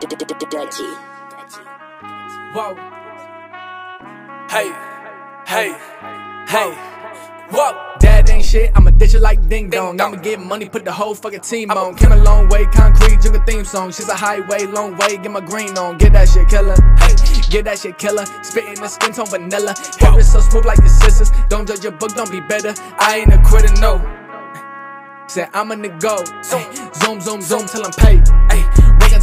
Dutchy. Whoa. Hey, hey, hey. Whoa. Dad ain't shit, I'ma ditch it like ding dong. I'ma get money, put the whole fucking team on. Came a long way, concrete, jungle theme song. She's a highway, long way, get my green on. Get that shit killer, hey, get that shit killer. Spitting the skin tone vanilla. Hair is so smooth like your sisters. Don't judge your book, don't be better. I ain't a quitter, no. Said I'm a nigga zoom, zoom, zoom till I'm paid.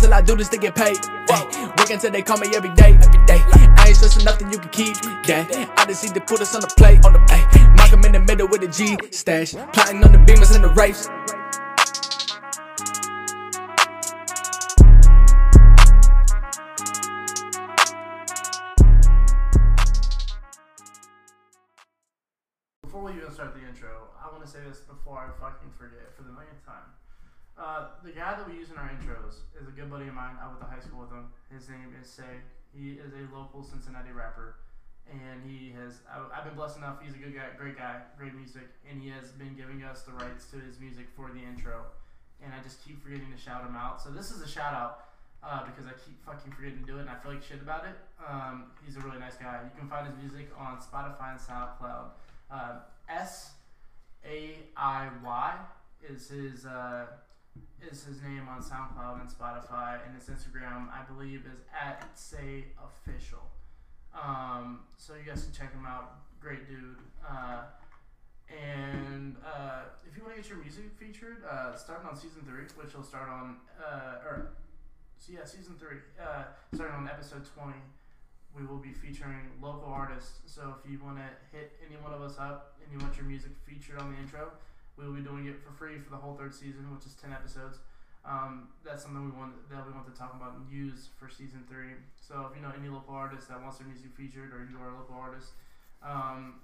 Ay, work until I do this to get paid. Ay, work until they call me every day, every day. I ain't stressing nothing you can keep. Yeah, I just need to put us on the plate. On the ay, Mark 'em in the middle with a G stash. Plotting on the beamers and the race. Before we even start the intro, I want to say this before I fucking forget for the millionth time. Uh, the guy that we use in our intros is a good buddy of mine. I went to high school with him. His name is Saiy. He is a local Cincinnati rapper, and he has. I, I've been blessed enough. He's a good guy, great guy, great music, and he has been giving us the rights to his music for the intro. And I just keep forgetting to shout him out. So this is a shout out uh, because I keep fucking forgetting to do it, and I feel like shit about it. Um, he's a really nice guy. You can find his music on Spotify and SoundCloud. Uh, S A I Y is his uh, is his name on SoundCloud and Spotify, and his Instagram, I believe, is at Saiy Official. Um, so you guys can check him out. Great dude. Uh, and uh, if you want to get your music featured, uh, starting on season three, which will start on, uh, or so yeah, season three, uh, starting on episode twenty, we will be featuring local artists. So if you want to hit any one of us up and you want your music featured on the intro, we will be doing it for free for the whole third season, which is ten episodes. Um, that's something we want that we want to talk about and use for season three. So if you know any local artist that wants their music featured, or you are a local artist, um,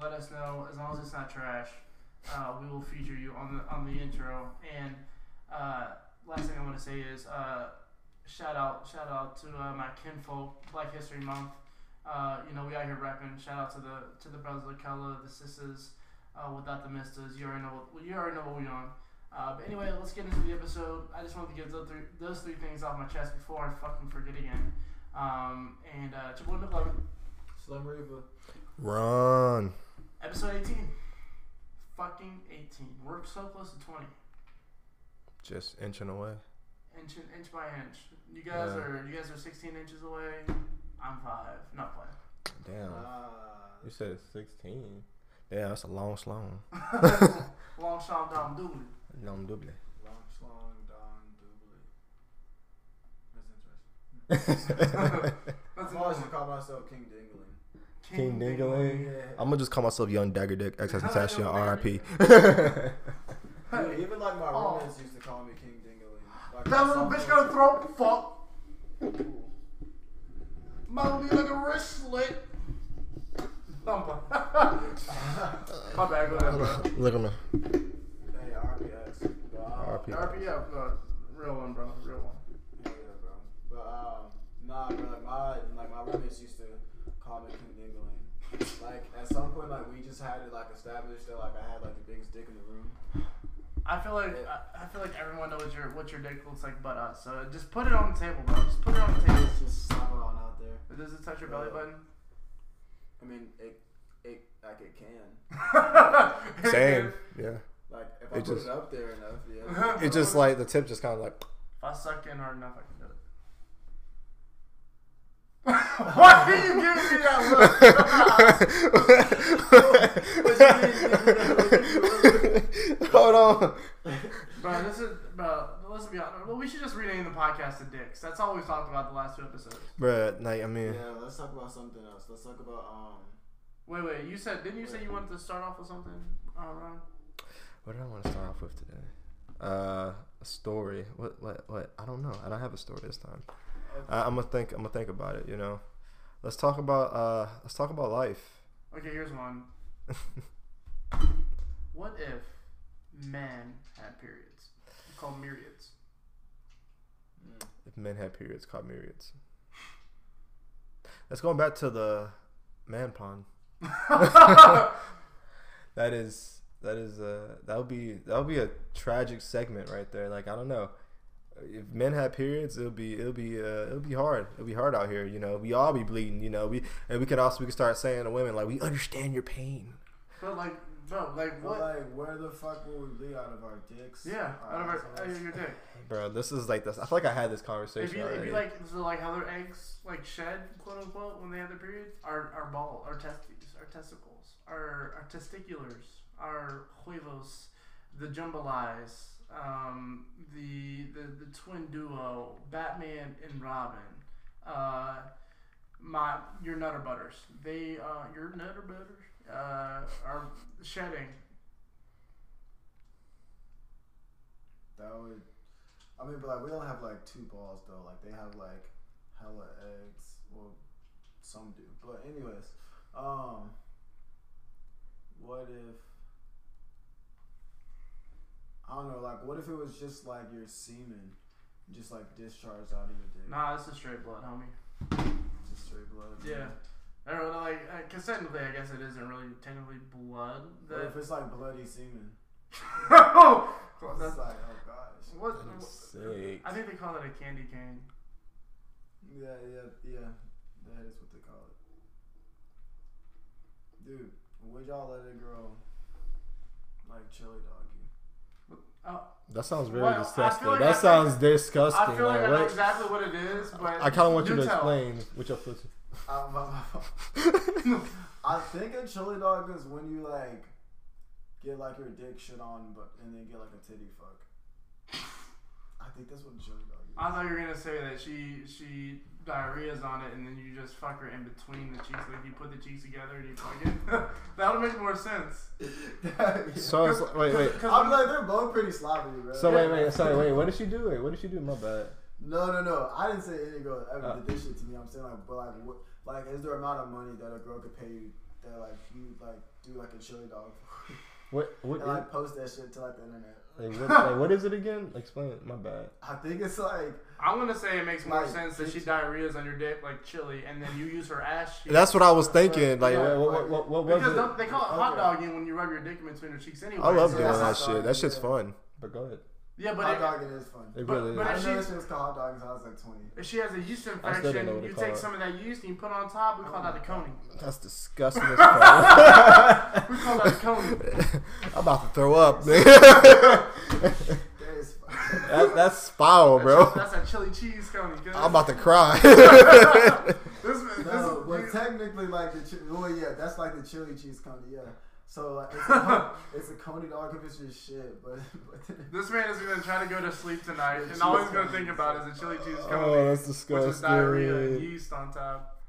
let us know. As long as it's not trash, uh, we will feature you on the on the intro. And uh, last thing I want to say is uh, shout out shout out to uh, my kinfolk, Black History Month. Uh, you know we out here rapping. Shout out to the to the brothers color, the sisters, uh, without the misters. You already know what you already know what we on. Uh, but anyway, let's get into the episode. I just wanted to get those three, those three things off my chest before I fucking forget again. Um, and uh, it's your boy McLovin, Slim Reaper. Run. episode 18. Fucking 18. We're so close to 20. Just inching away. Inch inch by inch. You guys Yeah. are you guys are 16 inches away. I'm five. Not playing. Damn. Ah, You said 16. Yeah, that's a long slong. Long Sean Dom Dooley. Long double. Long Schlong Don Doobly. That's interesting. That's I'm always gonna call myself King Dingling. King Dingling. I'm gonna just call myself Young Dagger Dick, X Tentacion, RIP. Even like my Oh. roommates used to call me King Dingling. Like, That little bitch point- got a throat fuck. Ooh. Mouth be like a wrist slit. I'm playing. My bad, go ahead, bro. Look at me. Hey, RPS. But, uh, RP. RPF, uh, real one, bro. Real one. Yeah, bro. But um, nah, bro. Like my like my roommates used to call me King Dingling. Like at some point, like we just had it like established that like I had like the biggest dick in the room. I feel like I, I feel like everyone knows your what your dick looks like but us. So just put it on the table, bro. Just put it on the table. Just slap it on out there. Does it touch your belly button? I mean, it it like it can. Same. Yeah. Like if I It put it up there enough, yeah. It's just like the tip just kind of like. If I suck in hard enough, I can do it. Why are you giving me that look? Hold on. Bro, this is bro. Let's be honest. Well, we should just rename the podcast to Dicks. That's all we've talked about the last two episodes. Bruh, like, I mean, Yeah, let's talk about something else. Let's talk about um. Wait, wait. You said didn't you say you wanted to start off with something, uh, Ron? what did I want to start off with today? Uh, a story. What, what, what? I don't know. I don't have a story this time. I, I'm gonna think. I'm gonna think about it. You know. Let's talk about. Uh, let's talk about life. Okay, here's one. What if men had periods? Called myriads. If men had periods, called myriads. Let's go back to the man pond. that is that is uh that would be that would be a tragic segment right there. Like I don't know, if men had periods, it'll be it'll be uh, it'll be hard. It'll be hard out here. You know, we all be bleeding. You know, we and we can also we can start saying to women like we understand your pain. But like, bro, like what? like, where the fuck will we be out of our dicks? yeah, out of our, out of your dick. Bro, this is like this. I feel like I had this If conversation you, if already. you like, so like how their eggs like shed, quote unquote, when they have their period, our our ball, our testes, our testicles, our our testiculars, our huevos, the jambalayas, um, the, the the twin duo, Batman and Robin, uh, my your nutter butters, they uh your nutter butters, uh, are shedding. That would. I mean, but like we don't have like two balls though. Like they have like hella eggs. Well, some do. But anyways, um, what if? I don't know. Like, what if it was just like your semen, just like discharged out of your dick, Nah, it's a straight blood, homie. just straight blood? Yeah. I don't know, like, uh, cause technically, I guess it isn't really technically blood. What That if it's like bloody semen? oh, It's that's, like, oh gosh. what? That is sick. I think they call it a candy cane. Yeah, yeah, yeah. That is what they call it. Dude, would y'all let it grow like chili doggy? Oh, That sounds very Well, disgusting. like that I- sounds disgusting. I feel like like, I know what? exactly what it is, but I kind of want you do to tell. explain what your foot. I think a chili dog is when you like get like your dick shit on, but and then get like a titty fuck. I think that's what a chili dog is. I thought you were gonna say that she she diarrhea's on it, and then you just fuck her in between the cheeks, like you put the cheeks together and you fuck it. that would make more sense. So it's wait, wait. I'm like they're both pretty sloppy, bro. So wait, wait. Sorry, wait. What did she do? Wait, what did she do? My bad. No, no, no. I didn't say any girl ever Oh. did this shit to me. I'm saying like, but like, what, like, is there amount of money that a girl could pay you that like you like do like a chili dog What? What? and like post that shit to like the internet? Like, what, like, what is it again? Explain it. My bad. I think it's like I'm gonna say it makes more Like, sense that she it's- diarrhea's on your dick like chili, and then you use her ass. cheek. That's what I was thinking. Like, Yeah, what, what, what, what was because it? don't- they call it hot Okay. dogging when you rub your dick in between her cheeks anyway. I love so doing that shit. That shit's yeah. fun. But go ahead. Yeah, but hot it, dogging is fun. It But- really but I is. if know she- this shit was called hot dogging since I was like 20. if she has a yeast I still don't infection, know what you to take call it. some of that yeast and you put it on top. We call that a oh, coney. That's disgusting. We call that a coney. I'm about to throw up, man. That is fun. that, that's foul, bro. That's a chili cheese coney. 'cause I'm about to cry. This, this, No, but technically, like the chi- well, yeah, that's like the chili cheese coney, yeah. So like, it's a, it's a coney dog if it's just shit, but, but this man is gonna try to go to sleep tonight, The and all he's gonna think about is a chili cheese oh, coney, that's which is diarrhea and disgusting. yeast on top.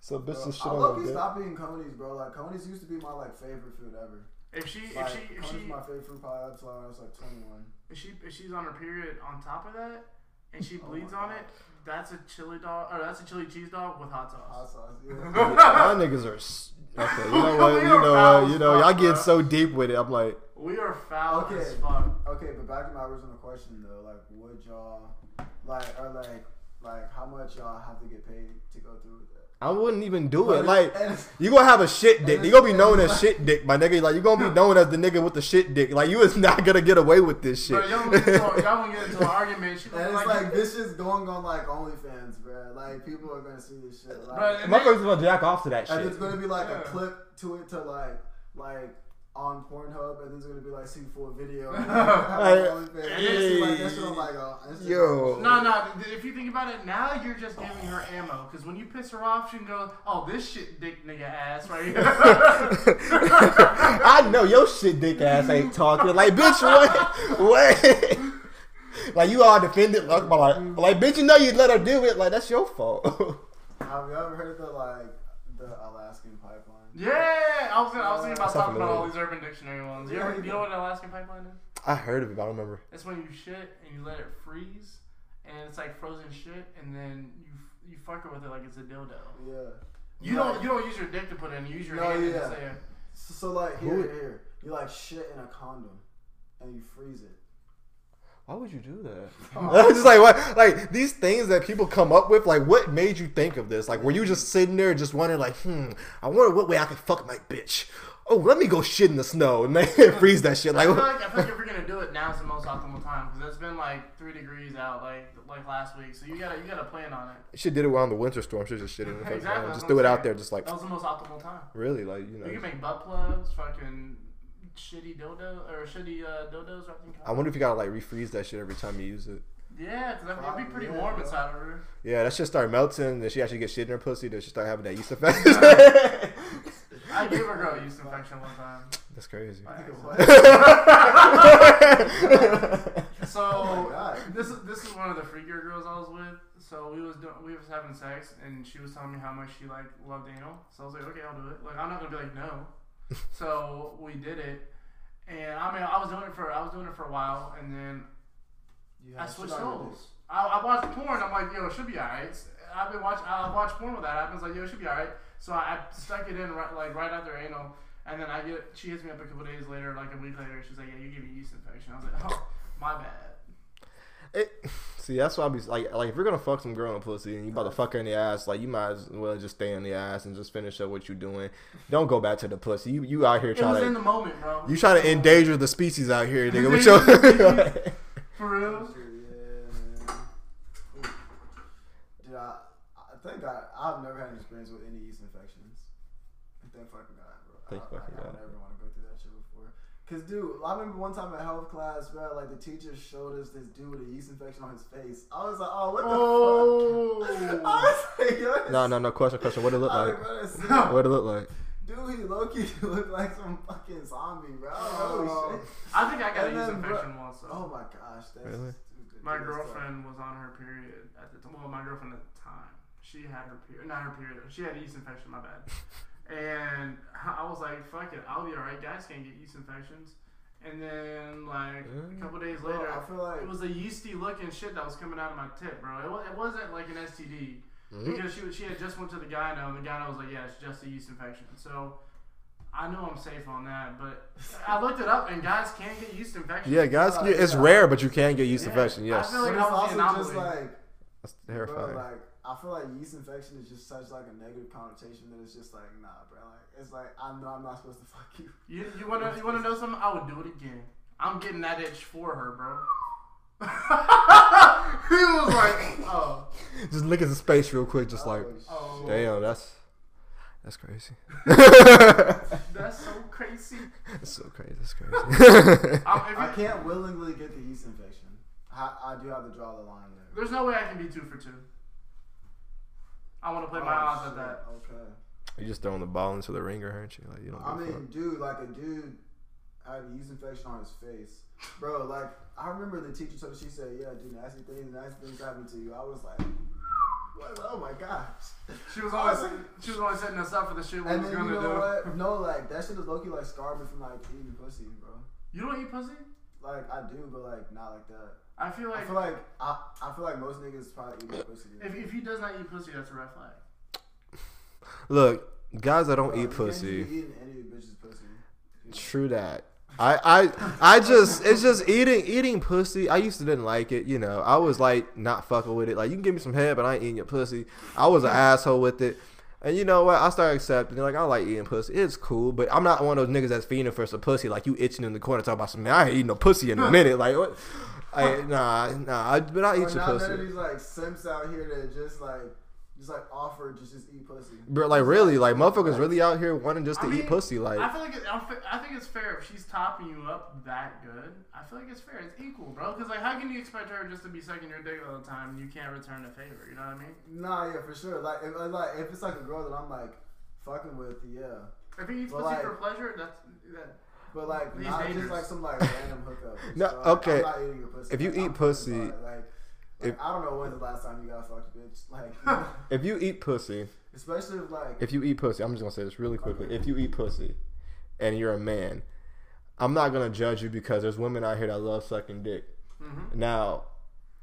So bro, bitches shit I on love you stop eating conies, bro. Like conies used to be my like favorite food ever. If she, if she, if conies she, my favorite food probably up till I was like 21. if she, if she's on her period on top of that, and she Oh bleeds my on God. it, that's a chili dog, or that's a chili cheese dog with hot Hot sauce. sauce, yeah. Y'all niggas are s- okay. You know what? We You know what? Uh, you know y'all get so deep with it. I'm like, We are foul Okay. as fuck. okay, but back to my original question though, like, would y'all like, or like, like, how much y'all have to get paid to go through with that? I wouldn't even do But it. Like and it's- you gonna have a shit dick. And You gonna be known as like- shit dick, my nigga. Like you gonna be known as the nigga with the shit dick. Like you is not gonna get away with this shit. Bro, y'all gonna get into, a- y'all gonna get into an argument. She And it's like, like this is going on like OnlyFans, bro. Like people are gonna see this shit. Like, Bro, and My they- folks gonna jack off to that shit. and shit. it's gonna be like Yeah. a clip to it to like like on Pornhub, and then it's gonna be like see full video. and then Like, OnlyFans. And you see like that shit like uh, Instagram. Yo. No, no. If you think about it, now you're just giving her ammo. Because when you piss her off, she can go, "Oh, this shit, dick nigga ass right here." I know your shit dick ass ain't talking. Like bitch, what? Wait. Like you all defended, like, but like, like bitch, you know you let her do it. Like that's your fault. Have you ever heard of the like the Alaskan pipeline? Yeah, I was, gonna, I was thinking about Sounds talking about all these Urban Dictionary ones. You, Yeah, ever, you you know what an Alaskan pipeline is? I heard of it, but I don't remember. It's when you shit and you let it freeze, and it's like frozen shit, and then you you fuck her with it like it's a dildo. Yeah. You don't you don't use your dick to put it in. You use your No, hand and yeah. just say, So, so like here, Who- here, here, you like shit in a condom, and you freeze it. Why would you do that? I'm just like what, like these things that people come up with. Like, what made you think of this? Like, were you just sitting there just wondering, like, hmm, I wonder what way I could fuck my bitch? oh, let me go shit in the snow and then freeze that shit. I Like, feel like I feel like if we're gonna do it, now's the most optimal time because it's been like three degrees out like like last week. So you gotta you gotta plan on it. She did it around the winter storm. Should just shit in the fucking Exactly, Just threw it out there, just like That was the most optimal time. really, like you know. You can make butt plugs, fucking shitty dildo or shitty uh, dildos. I think. I wonder if you gotta like refreeze that shit every time you use it. Yeah, because it'd be pretty yeah, warm inside of her. Yeah, that shit start melting. Then she actually get shit in her pussy. Then she start having that yeast effect. I gave a girl a yeast infection one time. That's crazy. by accident. Oh So this is this is one of the freakier girls I was with. So we was doing we was having sex and she was telling me how much she like loved anal. So I was like, okay, I'll do it. Like I'm not gonna be like no. so we did it, and I mean I was doing it for I was doing it for a while, and then I switched shit on your holes. I, I watched porn. I'm like, yo, it should be alright. I've been watching. I watch porn with that. happens. Like, yo, it should be alright. So I, I stuck it in right, like right after anal, and then I get. She hits me up a couple days later, like a week later. She's like, yeah, you gave me yeast infection. I was like, oh, my bad. It, see, that's why I be like, like if you're gonna fuck some girl in pussy and you about to fuck her in the ass, like you might as well just stay in the ass and just finish up what you're doing. Don't go back to the pussy. You you out here It was trying in to the moment, bro. you trying to endanger the species out here, nigga. With your For real. Yeah, man. Ooh. Dude, I, I think I, I've never had an experience with any yeast infections. Thank fucking God, bro. Thank I, fucking I, God. I never want to go through that shit before. Cause, dude, I remember one time in health class, bro, like the teacher showed us this dude with a yeast infection on his face. I was like, oh, what the fuck? Oh. I Oh. was like, yo, this- no, no, no. Question, question. What it look I was like? bro, that's sick. What it look like? Dude, he low key looked like some fucking zombie, bro. Holy Oh. shit. I think I got a And yeast then, bro- once. So. Oh my gosh, that's Really? stupid. My Dude, girlfriend was on her period at the time. Well, my girlfriend at the time, she had her period. Not her period. She had a yeast infection. My bad. And I was like, "Fuck it, I'll be alright. Guys can't get yeast infections." And then, like a couple days Bro, later, I feel like it was a yeasty looking shit that was coming out of my tip, bro. It, wa- it wasn't like an STD Mm-hmm. because she she had just went to the gyno and the gyno was like, "Yeah, it's just a yeast infection." So. I know I'm safe on that, but I looked it up and guys can get yeast infections. Yeah, guys, Uh, it's yeah. rare, but you can get yeast Yeah. infection. I Yes, feel like but that was also the just like that's Bro, terrifying. like I feel like yeast infection is just such like a negative connotation that it's just like nah, bro. Like it's like I know I'm not supposed to fuck you. You, you wanna you wanna know something? I would do it again. I'm getting that itch for her, bro. he was like, oh, Just look at the space real quick, just like, oh, damn, that's that's crazy. that's so crazy. That's so crazy. That's crazy. If I you- can't willingly get the yeast infection. I, I do have to draw the line there. there's no way I can be two for two. I want to play oh, my Oh, odds at that. Okay. You're just throwing the ball into the ringer, aren't you? Like you don't. I give a fuck. mean, dude, like a dude had a yeast infection on his face, bro. Like I remember the teacher told me, she said, "Yeah, dude, nasty things, nasty things happen to you." I was like, what? "Oh my gosh!" She was always she was always setting us up for the shit we And was then you gonna know do. what? No, like that shit is low key like scarred me from like eating pussy, bro. You don't eat pussy? Like I do, but like not like that. I feel like I like feel like I, I feel like most niggas probably eat pussy. if, if he does not eat pussy, that's a red flag. Look, guys that don't Bro, eat you can't pussy. eating any bitch's pussy. True that. I, I I just it's just eating eating pussy. I used to didn't like it, you know. I was like not fucking with it. Like you can give me some head, but I ain't eating your pussy. I was an asshole with it. And you know what? I started accepting. Like I like eating pussy. It's cool, but I'm not one of those niggas that's feeding for some pussy. Like you itching in the corner talking about some man. I ain't eating no pussy in a minute. Like what? I, nah, nah. I, but I eat your not none of pussy, these like simps out here that just like just like offer to just eat pussy. bro. Like really, like motherfuckers really out here wanting just to I mean, eat pussy. Like I feel like it, I fe- I think it's fair if she's topping you up that good. I feel like it's fair. It's equal, bro. Because like, how can you expect her just to be sucking your dick all the time and you can't return a favor? You know what I mean? Nah, yeah, for sure. Like if like if it's like a girl that I'm like fucking with, yeah. If he eats But, pussy like- for pleasure, that's that. But like He's not dangerous. just like some like random hookup. No, just, like, okay. I'm not eating your pussy. If you Like, eat I'm pussy- thinking about it. like, like if- I don't know when's the last time you got fucked, bitch. Like if you eat pussy, especially if like if you eat pussy, I'm just gonna say this really quickly. Okay. If you eat pussy, and you're a man, I'm not gonna judge you because there's women out here that love sucking dick. Mm-hmm. Now,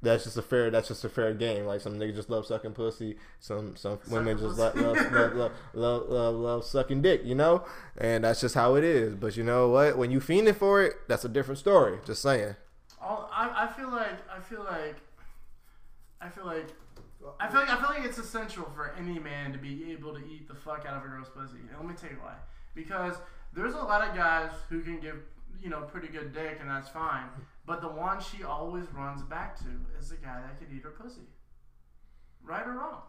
that's just a fair. That's just a fair game. Like some niggas just love sucking pussy. Some some women just love love, love, love, love, love, love sucking dick. You know, and that's just how it is. But you know what? When you fiending for it, that's a different story. Just saying. All, I, I feel like I feel like I feel like I feel like I feel like it's essential for any man to be able to eat the fuck out of a girl's pussy. And let me tell you why. Because there's a lot of guys who can give you know pretty good dick, and that's fine. But the one she always runs back to is the guy that could eat her pussy. Right or wrong?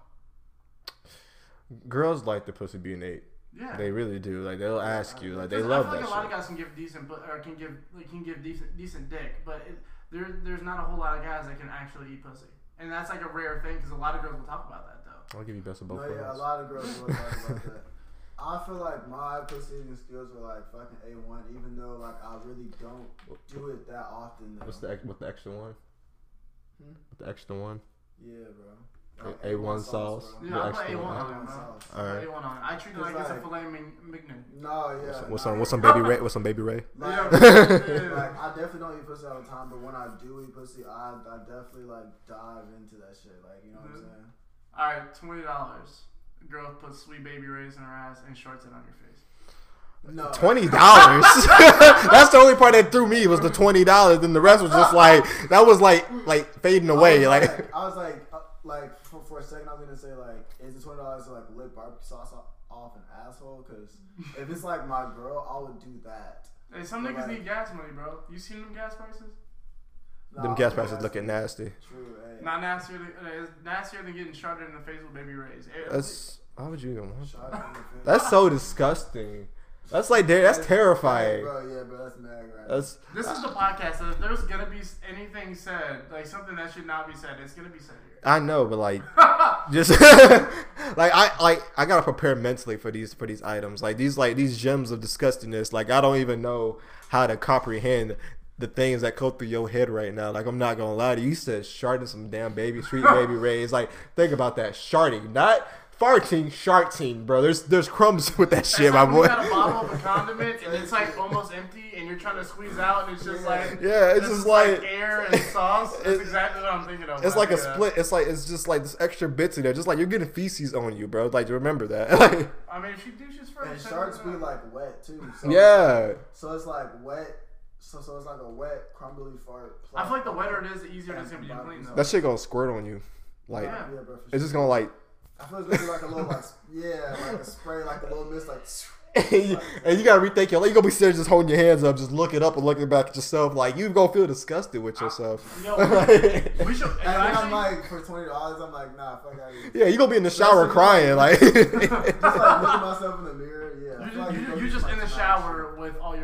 Girls like the pussy being ate. Yeah. They really do. Like they'll ask you. Like they love I feel that like a lot of guys can give decent, bu- or can give like, can give decent decent dick, but it, there there's not a whole lot of guys that can actually eat pussy, and that's like a rare thing because a lot of girls will talk about that though. I'll give you best of both No, yeah, a worlds. lot of girls will talk about that. I feel like my pussy eating skills are like fucking A one, even though like I really don't do it that often. Though. What's the ex- what the extra one? Hmm? With the extra one? Yeah, bro. A- Like, A1 sauce. bro. The Yeah, I put A1 on it, A1 sauce. Alright. A1 on it. I treat it like It's it's a like- filet mig- mignon. No, yeah. What's, nah, what's some what's some baby Ray? What's some baby Ray? Like, Yeah. like, I definitely don't eat pussy all the time, but when I do eat pussy, I, I definitely like dive into that shit. Like, you know what I'm Mhm. saying? All right, twenty dollars. Girl puts Sweet Baby Ray's in her ass and shorts it on your face. No. Twenty dollars. That's the only part that threw me was the twenty dollars. Then the rest was just like that was like like fading away. I was Like I was like, uh, like for, for a second, I was gonna say like, is the twenty dollars to like lick barbecue sauce off, off an asshole? Because if it's like my girl, I would do that. Hey, some But niggas like- need gas money, bro. You seen them gas prices? Nah, them I gas think prices that's looking nasty. True. Hey. Not nastier. Than, uh, nastier than getting shot in the face with Baby Ray's. It- That's how would you even want that? in the face. That's so disgusting. That's like da- that's terrifying. bro. Yeah, bro, that's mad right. That's This is the podcast. So if there's gonna be anything said, like something that should not be said, it's gonna be said here. I know, but like just like I like I gotta prepare mentally for these for these items. Like these like these gems of disgustingness. Like I don't even know how to comprehend the things that go through your head right now. Like I'm not gonna lie to you. You said sharding some damn baby street Baby Ray's. Like think about that sharding, not farting, sharting, bro. There's there's crumbs with that shit, It's my boy. You got a bottle of a condiment and it's like almost empty, and you're trying to squeeze out, and it's just like Yeah, it's just is like- air and sauce. That's exactly what I'm thinking of. It's like a think of split. It's like it's just like this extra bits in there. Just like you're getting feces on you, bro. Like remember that. Like. I mean, she douches first. and sharks be like wet too. So yeah. So it's like wet. So so it's like a wet, crumbly fart. I feel like the wetter it is, the easier it's gonna be to clean though. That shit gonna squirt on you. Like Yeah. Yeah, bro. For it's just gonna like I feel it's gonna be like a little like yeah, like a spray, like a little mist, like. and you gotta rethink your. You gonna be sitting just holding your hands up, just looking up and looking back at yourself. Like you gonna feel disgusted with yourself. Yo, we should. And then I'm Actually, like, for twenty dollars, I'm like, nah, fuck out of here. yeah, you gonna be in the shower crying. Like Just like looking myself in the mirror, yeah. I You feel just, like you, go you through, just like, in the some shower with all your clothes on,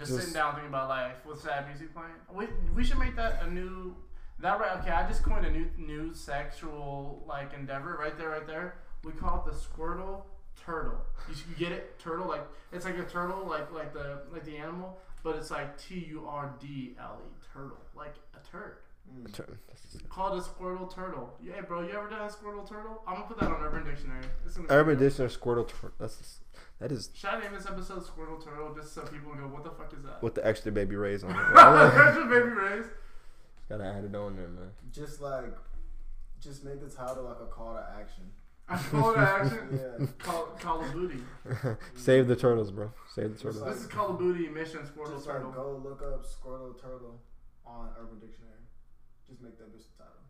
just, Just- sitting down thinking about life with sad music playing. We, we should make that a new that right. Okay, I just coined a new new sexual like endeavor right there, right there. We call it the Squirtle Turtle. You, should- get it? Turtle like it's like a turtle, like like the like the animal, but it's like T U R D L E turtle, like a turd. Hmm. Call it a Squirtle Turtle. Yeah, bro, you ever done a Squirtle Turtle? I'm gonna put that on Urban Dictionary. It's gonna be Urban. Dictionary Squirtle. Tur- That's that is Should I name this episode Squirtle Turtle just so people go, what the fuck is that? with the extra Baby Ray's on it. Extra Baby Ray's. Gotta add it on there, man. Just like, just make the title like a call to action. I call it action. Yeah. Call, call of booty. Save the turtles, bro. Save the turtles. This is Call of Booty Mission Squirtle Just like Turtle. go look up Squirtle Turtle on Urban Dictionary. Just make that bitch the title.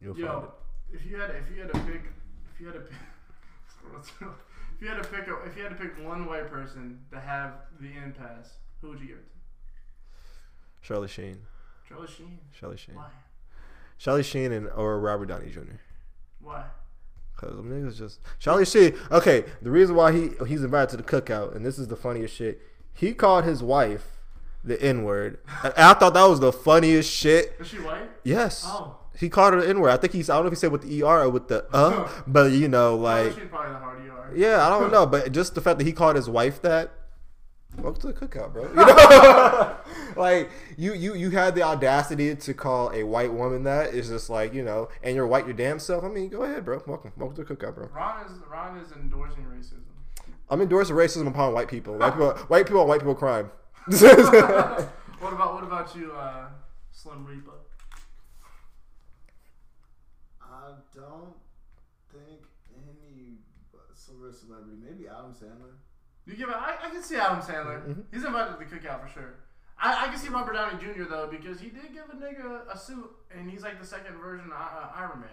You'll find Yo, if you had if you had to pick if you had to pick Squirtle Turtle, if you had to pick a, if you had to pick one white person to have the pass, who would you give it to? Charlie Sheen. Charlie Sheen. Charlie Sheen. Why? Charlie Sheen and or Robert Downey Jr. Why? Cause them niggas just Charlie Sheen. Okay, the reason why he he's invited to the cookout, and this is the funniest shit. He called his wife the N word. I thought that was the funniest shit. Is she white? Yes. Oh. He called her the N word. I think he's I don't know if he said with the ER or with the uh, but you know, like probably the hard ER. yeah, I don't know, but just the fact that he called his wife that. Welcome to the cookout, bro. You know, like you, you, you had the audacity to call a white woman that. It's just like you know, and you're white your damn self. I mean, go ahead, bro. Welcome, welcome to the cookout, bro. Ron is Ron is endorsing racism. I'm endorsing racism upon white people. White people, white people, white people crime. What about what about you, uh, Slim Reaper? I don't think any silver celebrity. Maybe Adam Sandler. You give it, I, I can see Adam Sandler. Mhm. He's invited to the cookout for sure. I, I can see Robert Downey Jr. though because he did give a nigga a suit and he's like the second version of uh, Iron Man.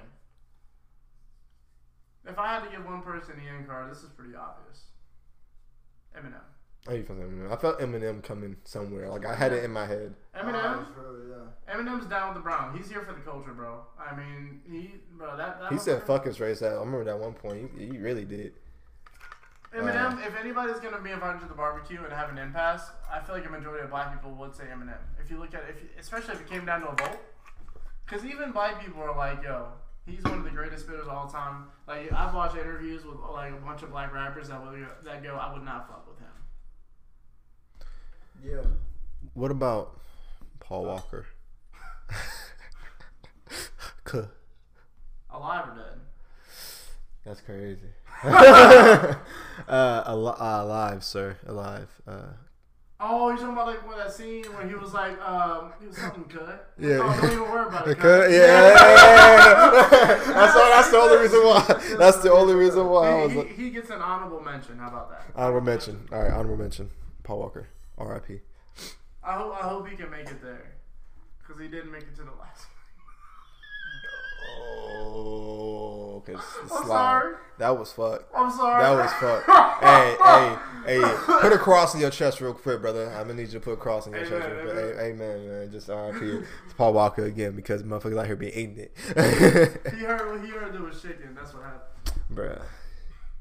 If I had to give one person the end card, this is pretty obvious. Eminem. You felt Eminem. I felt Eminem coming somewhere. Like I had it in my head. Eminem. Oh, yeah. Eminem's down with the Brown. He's here for the culture, bro. I mean, he, bro, that. that He said motherfucker- "fuck his race." Out. I remember that one point. He, he really did. Eminem. if anybody's gonna be invited to the barbecue and have an impasse, I feel like a majority of black people would say Eminem. If you look at, it, if especially if it came down to a vote, because even black people are like, yo, he's one of the greatest spitters of all time. Like I've watched interviews with like a bunch of black rappers that would that go, I would not fuck with him. Yeah. What about Paul Walker? Cuh. Alive or dead? That's crazy. uh, al- uh, alive, sir, alive. Uh, Oh, you're talking about like when that scene where he was like, um, he was something cut. Yeah. Oh, don't even worry about it. Cuh, cuz. yeah. that's all, that's the only reason why. That's the only reason why I was He, like, he, he gets an honorable mention. How about that? honorable mention. All right, honorable mention. Paul Walker, R.I.P. I hope I hope he can make it there, because he didn't make it to the last. Oh, okay. I'm sorry. That was fucked. I'm sorry. That was fucked. hey, hey, hey! Put a cross in your chest real quick, brother. I'm gonna need you to put a cross in your chest Amen, real quick. amen. Hey, amen, man. Just R.I.P. Paul Walker again because motherfuckers out here being ignorant. He heard he heard that was shaking. That's what happened. Bruh,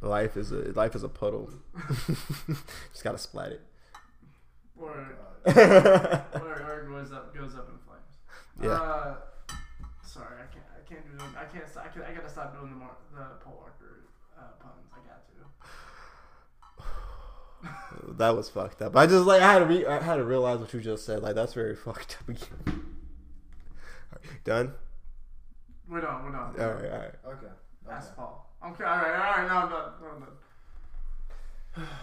life is a life is a puddle. Just gotta splat it. Or yeah. or, or goes up goes up in flames. Uh, sorry, I can't. I can't do them. I can't. I, can, I gotta stop doing the more the Paul Walker uh, puns. I got to. That was fucked up. I just like I had to re- I had to realize what you just said. Like that's very fucked up. Done. We're done. We're done. All right, all right. Okay. That's okay. Paul. Okay. All right. All right. Now I'm done. Now I'm done.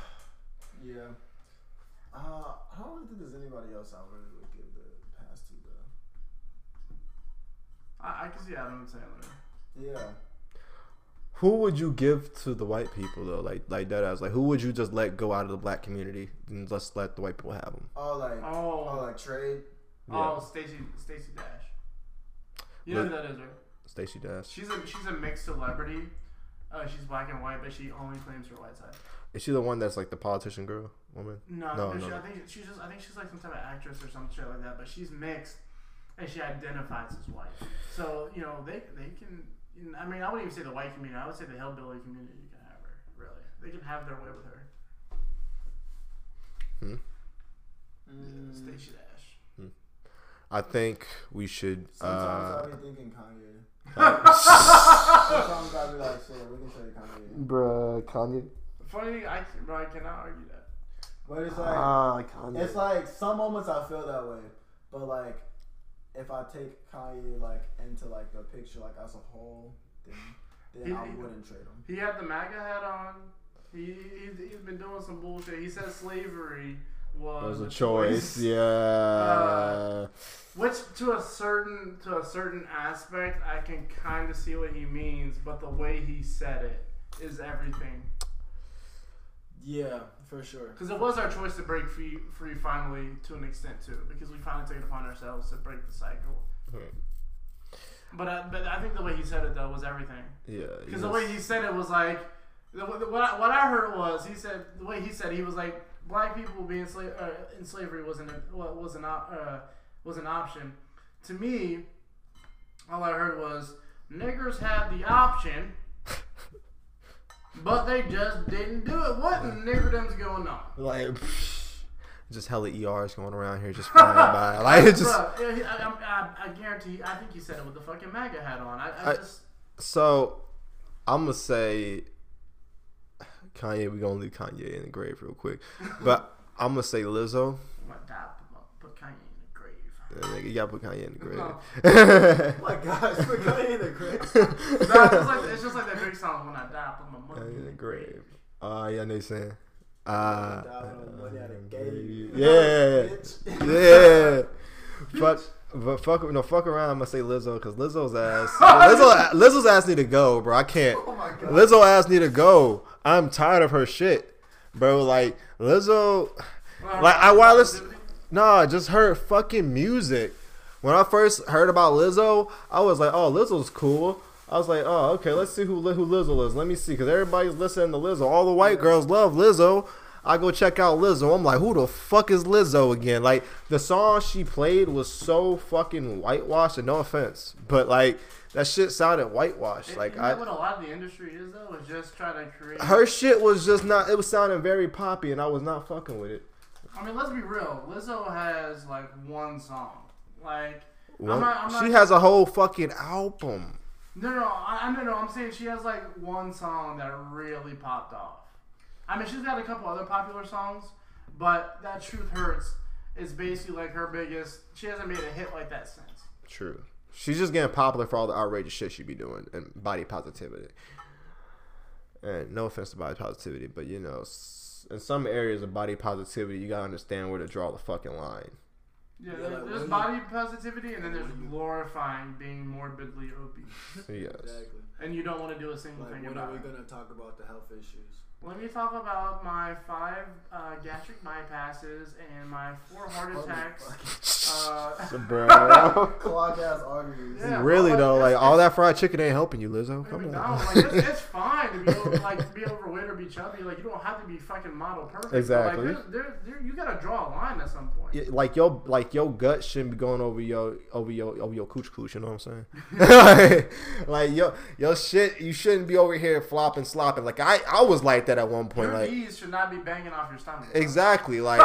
Yeah. Uh, I don't really think there's anybody else I really would give the pass to though. I, I can see Adam Sandler. Yeah. Who would you give to the white people though? Like like that as like who would you just let go out of the black community and just let the white people have them? Oh, like Oh. oh, like trade. Yeah. Oh, Stacey Stacey Dash. You know who that is, right? Stacey Dash. She's a she's a mixed celebrity. Uh, she's black and white, but she only claims her white side. Is she the one that's like the politician girl woman? No, No, no, she, no. I think she's just I think she's like some type of actress or some shit like that. But she's mixed, and she identifies as white. So you know they they can. I mean, I wouldn't even say the white community. I would say the hillbilly community can have her. Really, they can have their way with her. Mm, Stacey Dash. I think we should. sometimes Uh, I'll be thinking Kanye. Sometimes I'll be like, shit, we can say Kanye. bruh, Kanye. Funny thing, I bro, I cannot argue that. But it's like, Ah, Kanye. it's like some moments I feel that way, but like if I take Kanye like into like the picture like as a whole, then then He- I wouldn't trade him. He had the MAGA hat on. He he's, he's been doing some bullshit. He said slavery was, was a choice. Yeah. Which to a certain to a certain aspect, I can kind of see what he means, but the way he said it is everything. Yeah, for sure. Because it was our choice to break free, free finally to an extent too, because we finally took it upon ourselves to break the cycle. But I, but I think the way he said it though was everything. yeah. Because the way he said it was like, the, what, I, what I heard was he said the way he said it, he was like black people being slave uh, in slavery wasn't a, wa- was an uh, was an option. To me, all I heard was niggers had the option, but they just didn't do it. What in niggerdom's going on? like just hella ERs going around here just flying by. Like it just Bruh, yeah, I, I, I, I guarantee. I think you said it with the fucking MAGA hat on. I, I just so I'm gonna say Kanye. We're gonna leave Kanye in the grave real quick, but I'm gonna say Lizzo. I'm gonna die, put, put Kanye in the grave. Yeah, nigga, You gotta put Kanye in the grave. No. Oh my gosh, put Kanye in the grave. No, it's, just like, it's just like that Drake song when I die, put my money Kanye in the grave. Ah, yeah, I know you're saying. Die Ah, with money out of gave. yeah, yeah. Fuck, but fuck, no, fuck around. I'm gonna say Lizzo because Lizzo's ass, Lizzo, Lizzo's ass need to go, bro. I can't. Oh my god. Lizzo ass need to go. I'm tired of her shit, bro. Like Lizzo, like I while listen, nah, just heard fucking music. When I first heard about Lizzo, I was like, oh, Lizzo's cool. I was like, oh, okay, let's see who who Lizzo is. Let me see, because everybody's listening to Lizzo. All the white girls love Lizzo. I go check out Lizzo. I'm like, who the fuck is Lizzo again? Like the song she played was so fucking whitewashed. And no offense, but like that shit sounded whitewashed. Like I, what a lot of the industry is though? Is just trying to create. her shit was just not. It was sounding very poppy, and I was not fucking with it. I mean, let's be real. Lizzo has like one song. Like, One- not- I'm not- she has a whole fucking album. no, no, I, no, no. I'm saying she has like one song that really popped off. I mean, she's got a couple other popular songs, but that "Truth Hurts" is basically like her biggest. She hasn't made a hit like that since. True. She's just getting popular for all the outrageous shit she be doing and body positivity. And no offense to body positivity, but you know, in some areas of body positivity, you gotta understand where to draw the fucking line. Yeah, Yeah, there- like, there's when body positivity, and then there's glorifying being morbidly obese, Yes. Exactly. and you don't want to do a single Like, thing when about are we gonna talk about the health issues? Let me talk about my five uh, gastric bypasses and my four heart attacks. Uh, Bro. Clogged ass arteries. Yeah. really though, like all that fried chicken ain't helping you, Lizzo. I mean, Come no, on. like it's, it's fine to be over, like to be overweight or be chubby. Like you don't have to be fucking model perfect. but, Exactly. Like, there, there, there, you gotta draw a line at some point. Yeah, like your like your gut shouldn't be going over your over your over your cooch cooch. You know what I'm saying? like your your shit, you shouldn't be over here flopping slopping. Like I I was like that at one point. Your Like knees should not be banging off your stomach. exactly like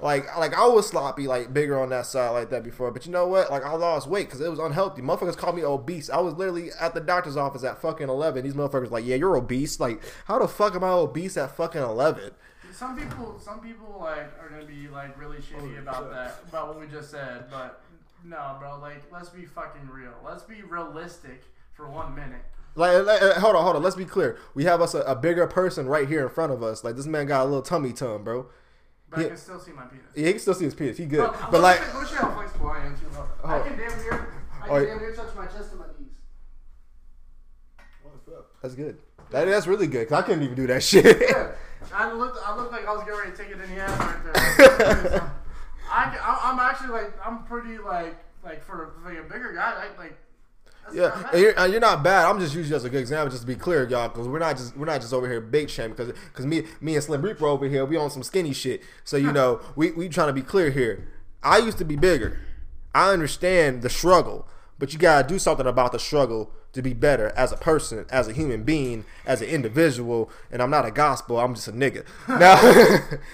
like like I was sloppy like bigger on that side like that before. But you know what? Like I lost weight because it was unhealthy. Motherfuckers called me obese. I was literally at the doctor's office at fucking eleven. These motherfuckers like, yeah, you're obese. Like how the fuck am I obese at fucking eleven? Some people, some people like are gonna be like really shitty about sure. that, about what we just said. But no, bro. Like, let's be fucking real. Let's be realistic for one minute. Like, like, hold on, hold on. Let's be clear. We have us a, a bigger person right here in front of us. Like, this man got a little tummy tum, bro. But I can still see my penis. Yeah, he can still see his penis. He good. Oh, bro, But look like, at- look at how flexible I am too. Look. I Oh. can damn near, I Oh, can damn near touch my chest and my knees. What the fuck? that's good. That, that's really good. Cause I couldn't even do that shit. Yeah, I looked, I looked like I was getting ready to take it in the ass right there. I, I, I'm actually like, I'm pretty like, like for like a bigger guy, I, like. Yeah, and you're, and you're not bad. I'm just using you as a good example, just to be clear, y'all, because we're not just we're not just over here big shaming. Because because me me and Slim Reaper over here, we on some skinny shit. So you know, we we trying to be clear here. I used to be bigger. I understand the struggle, but you gotta do something about the struggle to be better as a person, as a human being, as an individual. And I'm not a gospel. I'm just a nigga. Now,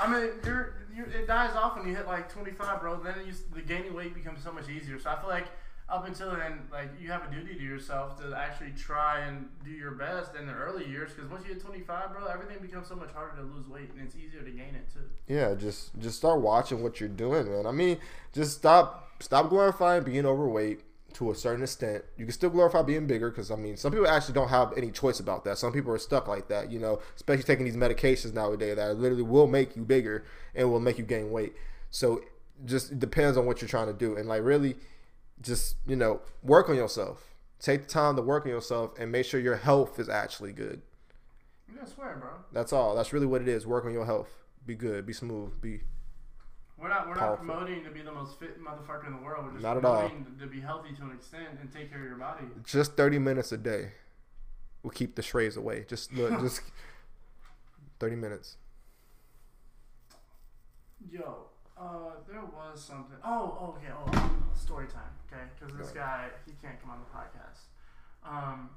I mean, you're, you it dies off when you hit like 25, bro. Then you, the gaining weight becomes so much easier. So I feel like up until then, like you have a duty to yourself to actually try and do your best in the early years. Because once you hit 25, bro, everything becomes so much harder to lose weight, and it's easier to gain it too. yeah, just just start watching what you're doing, man. I mean, just stop stop glorifying being overweight to a certain extent. You can still glorify being bigger because I mean, some people actually don't have any choice about that. Some people are stuck like that, you know, especially taking these medications nowadays that literally will make you bigger and will make you gain weight. So just depends on what you're trying to do, and like really, just you know, work on yourself. Take the time to work on yourself and make sure your health is actually good. I swear, bro. That's all. That's really what it is. Work on your health. Be good. Be smooth. Be We're not we're Powerful. not promoting to be the most fit motherfucker in the world. We're just Not at all. promoting to be healthy to an extent and take care of your body. just 30 minutes a day will keep the strays away. Just look, just 30 minutes. Yo, uh, there was something. Oh, oh, okay. Oh, uh, story time. Okay, because this guy he can't come on the podcast. Um,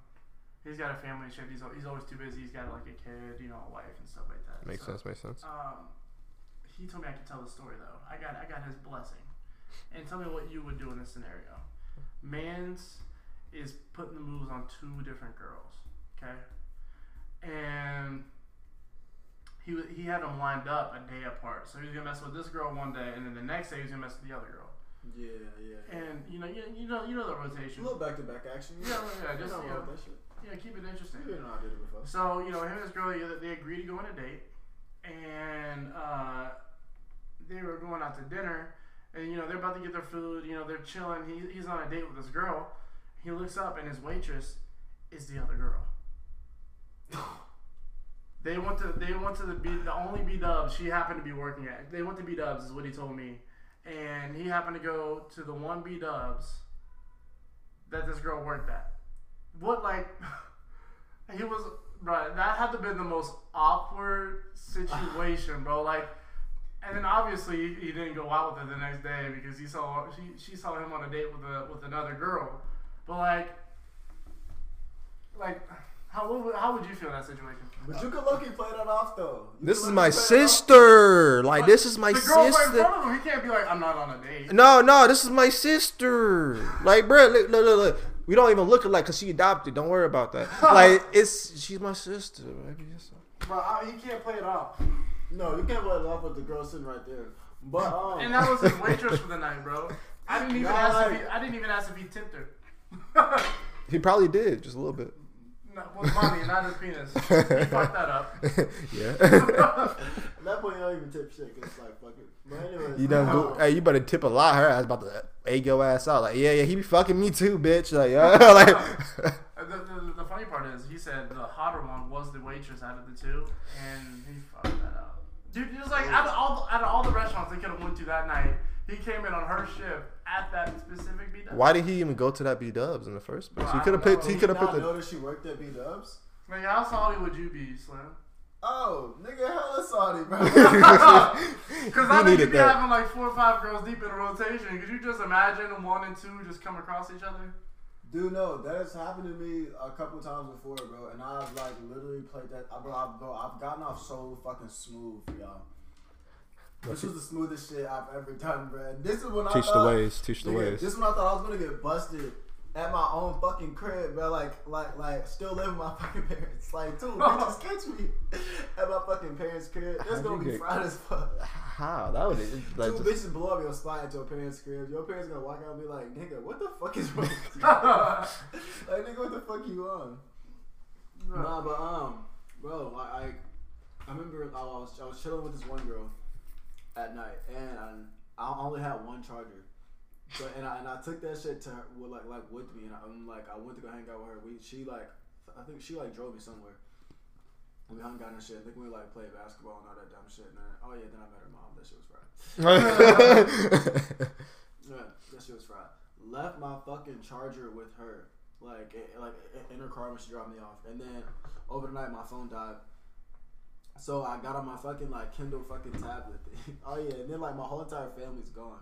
he's got a family shit. He's he's always too busy. He's got like a kid, you know, a wife and stuff like that. Makes So, sense. Makes sense. Um, he told me I could tell the story though. I got I got his blessing. And tell me what you would do in this scenario. Mans is putting the moves on two different girls. Okay, and he he had them lined up a day apart. So he was gonna mess with this girl one day, and then the next day he was gonna mess with the other girl. Yeah, yeah. And you know you, you know you know the rotation. A little back to back action. Yeah, yeah, You just, you know. that shit. Yeah, keep it interesting. You know I did it before. So you know, him and this girl, they, they agreed to go on a date, and uh, they were going out to dinner, and you know they're about to get their food. You know they're chilling. He, he's on a date with this girl. He looks up, and his waitress is the other girl. They went to they went to the B, the only B Dubs she happened to be working at. They went to B Dubs is what he told me, and he happened to go to the one B Dubs that this girl worked at. What like he was Right, that had to be the most awkward situation, bro. Like, and then obviously he, didn't go out with her the next day because he saw she she saw him on a date with a with another girl. But like, like, how how would you feel in that situation? But you could look and play that off though. You This is my play that off. sister. Like this is my the girl right in sister. front of him, he can't be like, I'm not on a date. No, no, this is my sister. Like, bro, look, look, look, look. We don't even look alike because she adopted. Don't worry about that. Like, it's she's my sister. Baby. Bro, I, he can't play it off. No, you can't play it off with the girl sitting right there. But um, And that was his waitress for the night, bro. I didn't even Nah, ask if like- he, I didn't even ask if he tipped her. He probably did just a little bit. No, with money, not his penis. He fucked that up. yeah. at that point you don't even tip shit. it's like fuck it. But anyways, you done go, hey, you better tip a lot. Her ass about to egg your ass out. Like, yeah, yeah, he be fucking me too, bitch. Like, yeah, like. Uh, The, the, the funny part is, he said the hotter one was the waitress out of the two, and he fucked that up. Dude, it was like out of all the, out of all the restaurants they could have went to that night, he came in on her shift at that specific beat. Why did he even go to that B Dubs in the first place? He Well, I could have picked. know. He did could you have picked the. notice she worked at B Dubs. Like, how salty would you be, Slim? Oh, nigga, hella Saudi, bro. Because I He think needed you'd be that. having like four or five girls deep in a rotation. Could you just imagine them one and two just come across each other? Dude, no, that has happened to me a couple times before, bro. And I've like literally played that, bro. I've, bro, I've gotten off so fucking smooth, y'all. This was the smoothest shit I've ever done, bro. And this is when I Teach the thought, ways. Teach the nigga, ways. This is when I thought I was gonna get busted at my own fucking crib, bro. Like, like, like, still living with my fucking parents. Like, two bitches catch me at my fucking parents' crib. That's gonna be get- fried as fuck. How that would like Two just, bitches blow up your spot at your parents' crib. Your parents gonna walk out and be like, "Nigga, what the fuck is wrong with you?" like, nigga, what the fuck you on? Nah, but um, bro, I, I, I remember I was I was chilling with this one girl at night, and I only had one charger. But and I and I took that shit to her with like like with me, and I, am like I went to go hang out with her. We she like I think she like drove me somewhere. We hung out and shit. I think we like played basketball and all that dumb shit. And then, oh yeah, then I met her mom. That shit was right. Yeah, that shit was fried. Left my fucking charger with her, like i- like in her car when she dropped me off, and then over the night my phone died. So I got on my fucking like Kindle fucking tablet thing. Oh yeah, and then like my whole entire family's gone,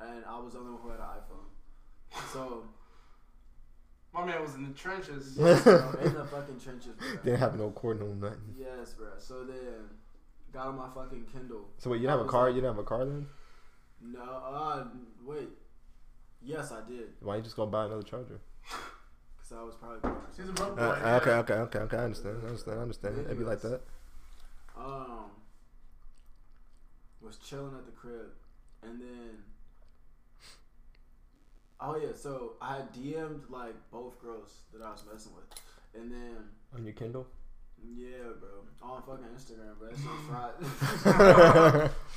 and I was the only one who had an iPhone. So My man was in the trenches. yes, bro, in the fucking trenches, bro. Didn't have no cord, no nothing. Yes, bro. So then got on my fucking Kindle. So wait, you didn't have a car? like- You didn't have a car then? No, uh, wait. Yes, I did, Why you just go buy another charger? cause I was probably. She's a broke boy. Uh, okay, okay, okay, okay. I understand. I understand. I understand. It'd be like that. Um was chilling at the crib and then oh yeah so i dm'd like both girls that i was messing with and then On your Kindle. yeah bro. On fucking instagram bro. That shit fried.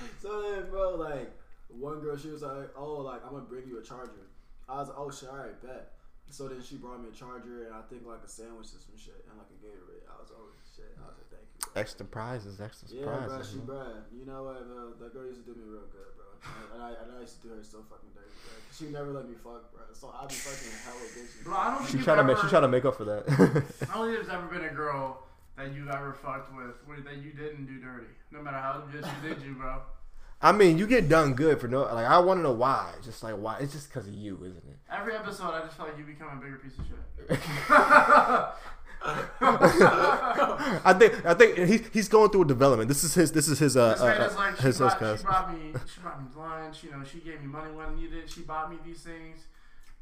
So then bro like one girl she was like oh like i'm gonna bring you a charger. I was like oh shit alright bet. So then she brought me a charger and i think like a sandwich or some shit and like a gatorade. I was oh shit. I was like thank you. Extra prizes, extra Yeah, bro, surprises. she man. bro. You know what? Uh, that girl used to do me real good, bro. And I, and I used to do her so fucking dirty, bro. She never let me fuck, bro. So I be fucking hella bitches. Bro, I don't think She you've tried to ever, make. She tried to make up for that. I don't think there's ever been a girl that you've ever fucked with where that you didn't do dirty. No matter how good she did you, bro. I mean, you get done good for no. Like, I want to know why. Just like why? It's just because of you, isn't it? Every episode, I just feel like you become a bigger piece of shit. I think. I think he's he's going through a development. This is his. This is his. Uh, This uh, like, she, his, his brought, she brought me, she brought me lunch. You know, she gave me money when I needed it. She bought me these things,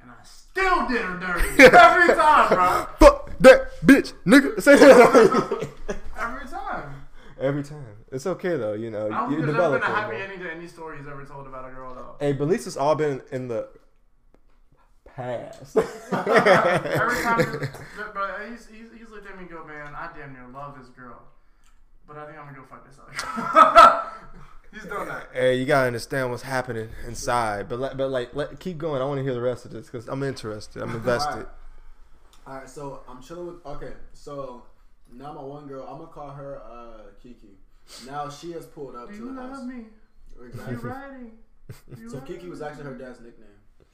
and I still did her dirty every time, bro. Fuck that bitch, nigga. Say that. Every time. Every time. It's okay though. You know, I don't you think there's ever develop. been a happy ending to any story he's ever told about a girl, though. Hey, but at least it's all been in the past. Every time, but, but he's, he's, he's looked at me and go, man, I damn near love this girl, but I think I'm gonna go fuck this other. he's doing that. Hey, you gotta understand what's happening inside. But let, but like, let keep going. I want to hear the rest of this because I'm interested. I'm invested. All right, so I'm chilling with. Okay, so now my one girl, I'm gonna call her uh, Kiki. Now she has pulled up Do to you the house. love me? You Exactly. riding? You So love Kiki was actually her dad's nickname.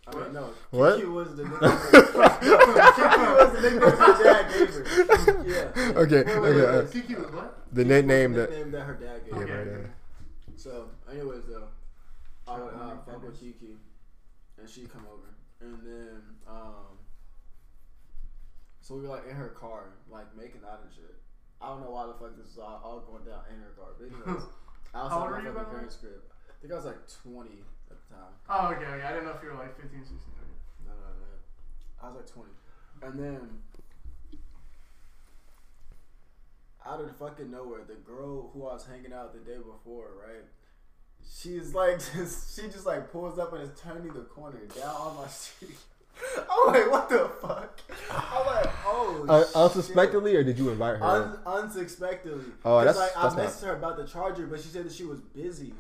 I mean, no. What? Kiki was the nickname. Kiki was the nickname her dad gave her. Yeah. Okay, Wait, wait, okay. wait, uh. Kiki was what? the Kiki nickname that. nickname that her dad gave Okay. her. yeah. So, anyways, though, I would uh, fuck with Kiki, and she'd come over, and then um, so we were like in her car, like making out and shit. I don't know why the fuck this is all, all going down in her car, but anyways, How outside old my were you, by fucking parents' crib. I think I was like 20 at the time. Oh, okay, okay. I didn't know if you were like 15, 16. No, no, no. I was like 20. And then, out of the fucking nowhere, the girl who I was hanging out the day before, right? She's like, just, she just like pulls up and is turning the corner down on my street. I'm like, what the fuck? I'm like, oh, Uh, shit. unsuspectly, or did you invite her? Un- unsuspectedly. Oh, 'Cause, that's- like that's I not- messaged her about the charger, but she said that she was busy.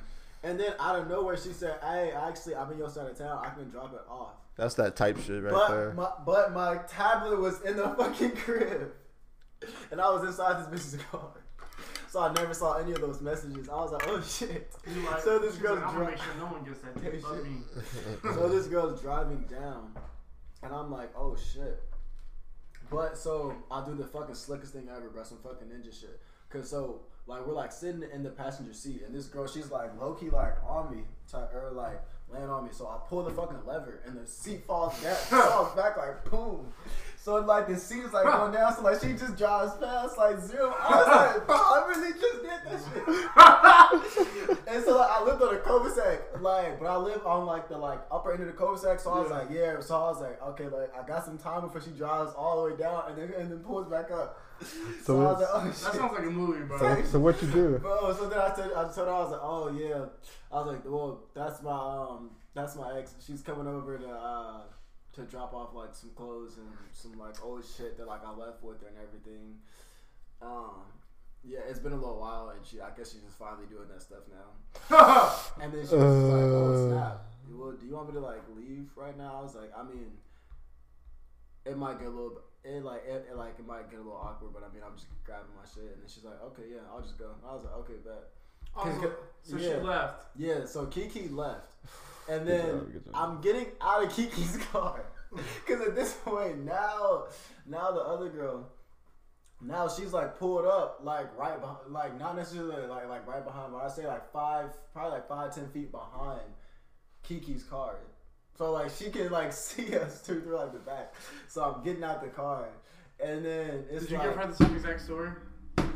And then out of nowhere, she said, "Hey, actually, I'm in your side of town. I can drop it off." That's that type shit right but there. my but my tablet was in the fucking crib, and I was inside this bitch's car. So I never saw any of those messages. I was like, "Oh shit!" Like, So this girl's like, I'm dri- gonna make sure no one gets that dick but me. so this girl's driving down, and I'm like, "Oh shit!" But so I do the fucking slickest thing ever, bro. Some fucking ninja shit. Cause so like we're like sitting in the passenger seat, and this girl she's like low key like on me, type, or like laying on me. So I pull the fucking lever, and the seat falls down, falls back like boom. So like the seat is like going down, so like she just drives past like zero. I was like, I really just did that shit. and so like, I lived on a cul-de-sac, like, but I live on like the like upper end of the cul-de-sac. So I was Yeah. like, yeah. So I was like, okay, like I got some time before she drives all the way down, and then and then pulls back up. So, So like, oh That sounds like a movie, bro. So, so what you do? Bro, so then I told, I told her, I was like, oh yeah. I was like, well, that's my um, that's my ex. She's coming over to uh, to drop off like some clothes and some like old shit that like I left with her and everything. Um, yeah, it's been a little while, and she, I guess she's just finally doing that stuff now. And then she was just like, oh Uh. snap. Well, do you want me to like leave right now? I was like, I mean, it might get a little. It like it, it like it might get a little awkward, but I mean I'm just grabbing my shit, and then she's like, "Okay, yeah, I'll just go." I was like, "Okay, bet." Oh, so, so Yeah. she left. Yeah, so Kiki left, and Good then job, good job. I'm getting out of Kiki's car because at this point now, now the other girl, now she's like pulled up like right behind, like not necessarily like like right behind, but I say like five, probably like five ten feet behind Kiki's car. So like she can like see us through through like the back. So I'm getting out the car, and then it's Did you like. give her the same exact story?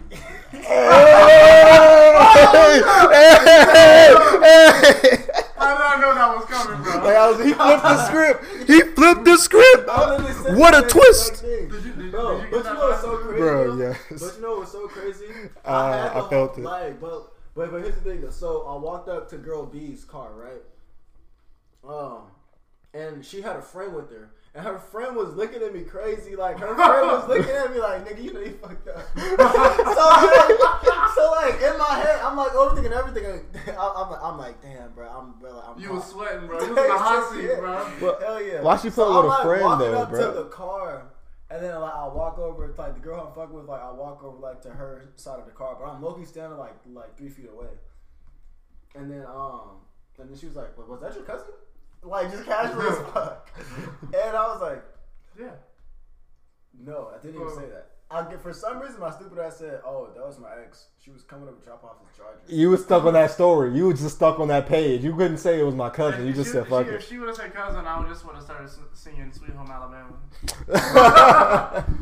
How did I know that was coming, bro? Like I was, he flipped the script. He flipped the script. I literally said What a twist. exact. Did you, did, Bro, did you but you that know what's so crazy? Bro, though? yes. But you know what's so crazy? Uh, had the I felt it. Like, but, but but here's the thing though. So I walked up to girl B's car, right? Um, and she had a friend with her, and her friend was looking at me crazy. Like her friend was looking at me like, "Nigga, you know you fucked up." so, like, so like in my head, I'm like overthinking everything. I, I'm like, I'm like, damn, bro, I'm bro, I'm. You was hot. sweating, bro. You was in the hot seat, bro. Well, Hell yeah. Why she put a I'm, little like, friend walking though, up bro? to the car, and then like I walk over, like the girl I'm fucking with, like I walk over like to her side of the car, but I'm low standing like like three feet away. And then um, and then she was like, "Was was that your cousin?" Like just casual as fuck. And I was like, Yeah. "No, I didn't even say that." I get for some reason my stupid ass said, "Oh, that was my ex. She was coming up to drop off his charger." You was stuck on that story. You was just stuck on that page. You couldn't say it was my cousin. You just she- said fuck she, it. If she would have said cousin, I would just would have started s- singing "Sweet Home Alabama."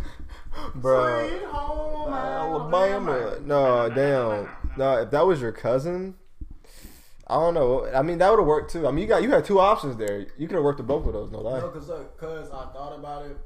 Bro. Sweet Home Alabama. No, damn. No, if that was your cousin, I don't know. I mean, that would have worked too. I mean, you got you had two options there. You could have worked with both of those. No lie. No, cause look, cause I thought about it,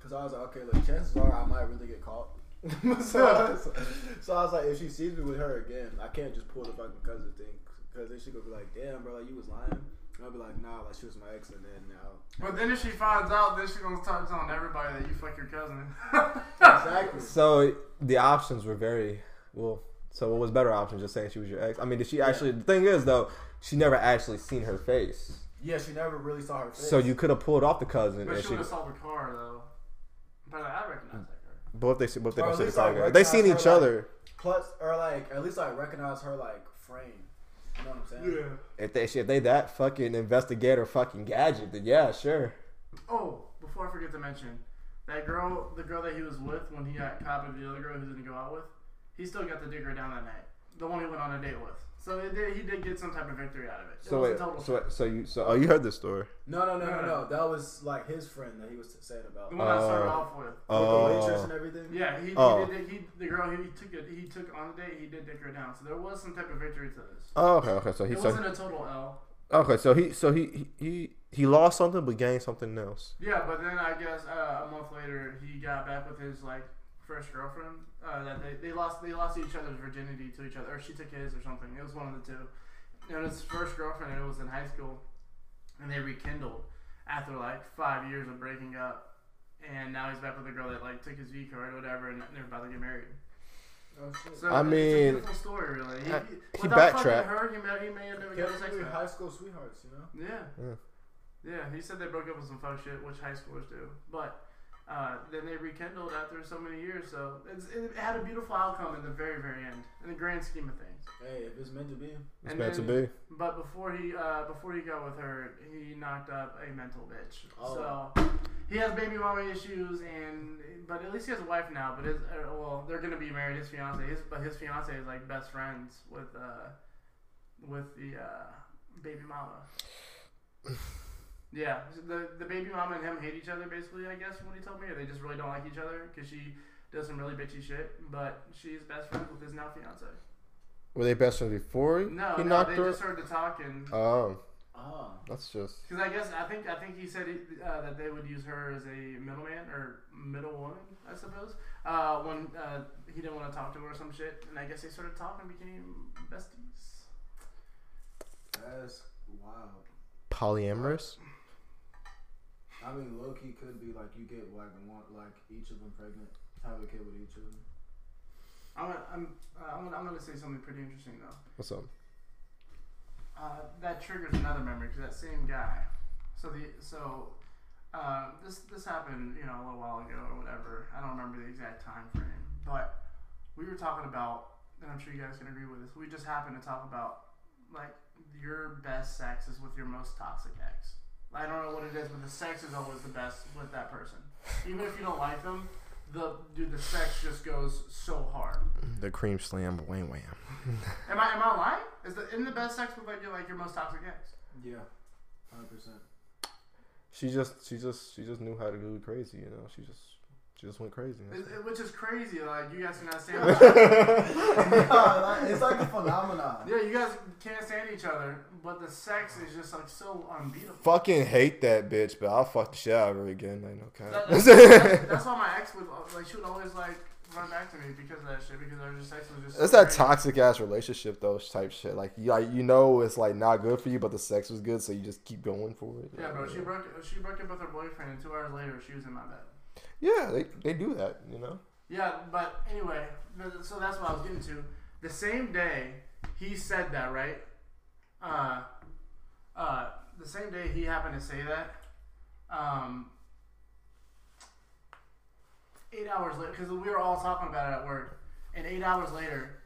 cause I was like, okay, look, chances are I might really get caught. so, I was, so I was like, if she sees me with her again, I can't just pull the fucking cousin thing, cause then she gonna be like, damn, bro, like you was lying. And I'll be like, nah, like she was my ex, and then now. But then if she finds out, then she's gonna start telling everybody that you fuck your cousin. Exactly. So the options were very well. So what was better option? Just saying she was your ex. I mean, did she actually? The thing is though, she never actually seen her face. Yeah, she never really saw her face. So you could have pulled off the cousin, But and she she. would have saw the car though. But I recognize that car. Both they see, both they Or don't at see the least, car like, together. They seen recognize each like- other. plus, or like at least I recognize her like frame. You know what I'm saying? Yeah. If they if they that fucking investigator fucking gadget, then yeah, sure. Oh, before I forget to mention, that girl, the girl that he was with when he got caught with the other girl he didn't go out with, he still got to dig her down that night. The one he went on a date with. So it did, he did get some type of victory out of it. It So was wait, a total so so you so oh you heard this story? No, no, no, No, no, no. no. That was like his friend that he was saying about. the one I started Oh. off with. With Oh. the waitress and everything. Yeah, he, Oh. he did. He, the girl he, took it. He took on the date. He did dig her down. So there was some type of victory to this. Oh, okay, okay. So he It so wasn't a total L. okay, so he so he he he, he lost something but gained something else. Yeah, but then I guess uh, a month later he got back with his like first girlfriend. Uh, that they, they lost they lost each other's virginity to each other, or she took his or something. It was one of the two. And his first girlfriend, and it was in high school, and they rekindled after like five years of breaking up. And now he's back with a girl that like took his V card or whatever, and they're about to get married. Oh shit. So I it's mean, a beautiful story, really. He, he, he backtracked. Her, he may, he may have never got a sex with high school sweethearts, you know. Yeah. Yeah. Yeah, he said they broke up with some fuck shit, which high schoolers do. But uh, then they rekindled after so many years, so it's, it had a beautiful outcome in the very, very end, in the grand scheme of things. Hey, if it's meant to be. It's And meant to be. But before he uh, before he got with her, he knocked up a mental bitch. Oh. So he has baby mama issues, and but at least he has a wife now. But his uh, well, they're gonna be married. His fiance, his but his fiance is like best friends with uh with the uh, baby mama. Yeah, so the the baby mama and him hate each other basically. I guess what he told me, or they just really don't like each other because she does some really bitchy shit. But she's best friends with his now fiance. Were they best friends before No, he no, knocked they her? just started talking. Oh, Ah. that's just Because I guess I think I think he said he, uh, that they would use her as a middleman or middle woman, I suppose. Uh, when uh, he didn't want to talk to her or some shit, and I guess they started talking, and became besties. That's wild. polyamorous. I mean, low key could be like you get like one, like each of them pregnant, have a kid with each of them. I'm gonna, I'm uh, I'm, gonna, I'm gonna say something pretty interesting though. What's up? Uh, that triggers another memory because that same guy. So the so uh, this this happened you know a little while ago or whatever. I don't remember the exact time frame, but we were talking about, and I'm sure you guys can agree with this. We just happened to talk about like your best sex is with your most toxic ex. I don't know what it is, but the sex is always the best with that person. Even if you don't like them, the dude, the sex just goes so hard. The cream slam, wham wham. Am I am I lying? Is the in the best sex with like your like your most toxic ex? Yeah, hundred percent. She just, she just, she just knew how to go crazy. You know, she just, she just went crazy. It, it- which is crazy. Like you guys cannot stand. Each other. It's like a phenomenon. yeah, you guys can't stand each other, but the sex is just like so unbeatable. Fucking hate that bitch, but I'll fuck the shit out of her again. Ain't no That- that's, that's, that's why my ex would uh, like she would always like run back to me because of that shit because our sex was just. It's so that great. toxic ass relationship though, type shit. Like you, like you know, it's like not good for you, but the sex was good, so you just keep going for it. Yeah, bro. She broke she broke up with her boyfriend, and two hours later she was in my bed. Yeah, they they do that, you know. Yeah, but anyway, so that's what I was getting to. The same day he said that, right? Uh, uh, the same day he happened to say that, um, eight hours later, because we were all talking about it at work, and eight hours later,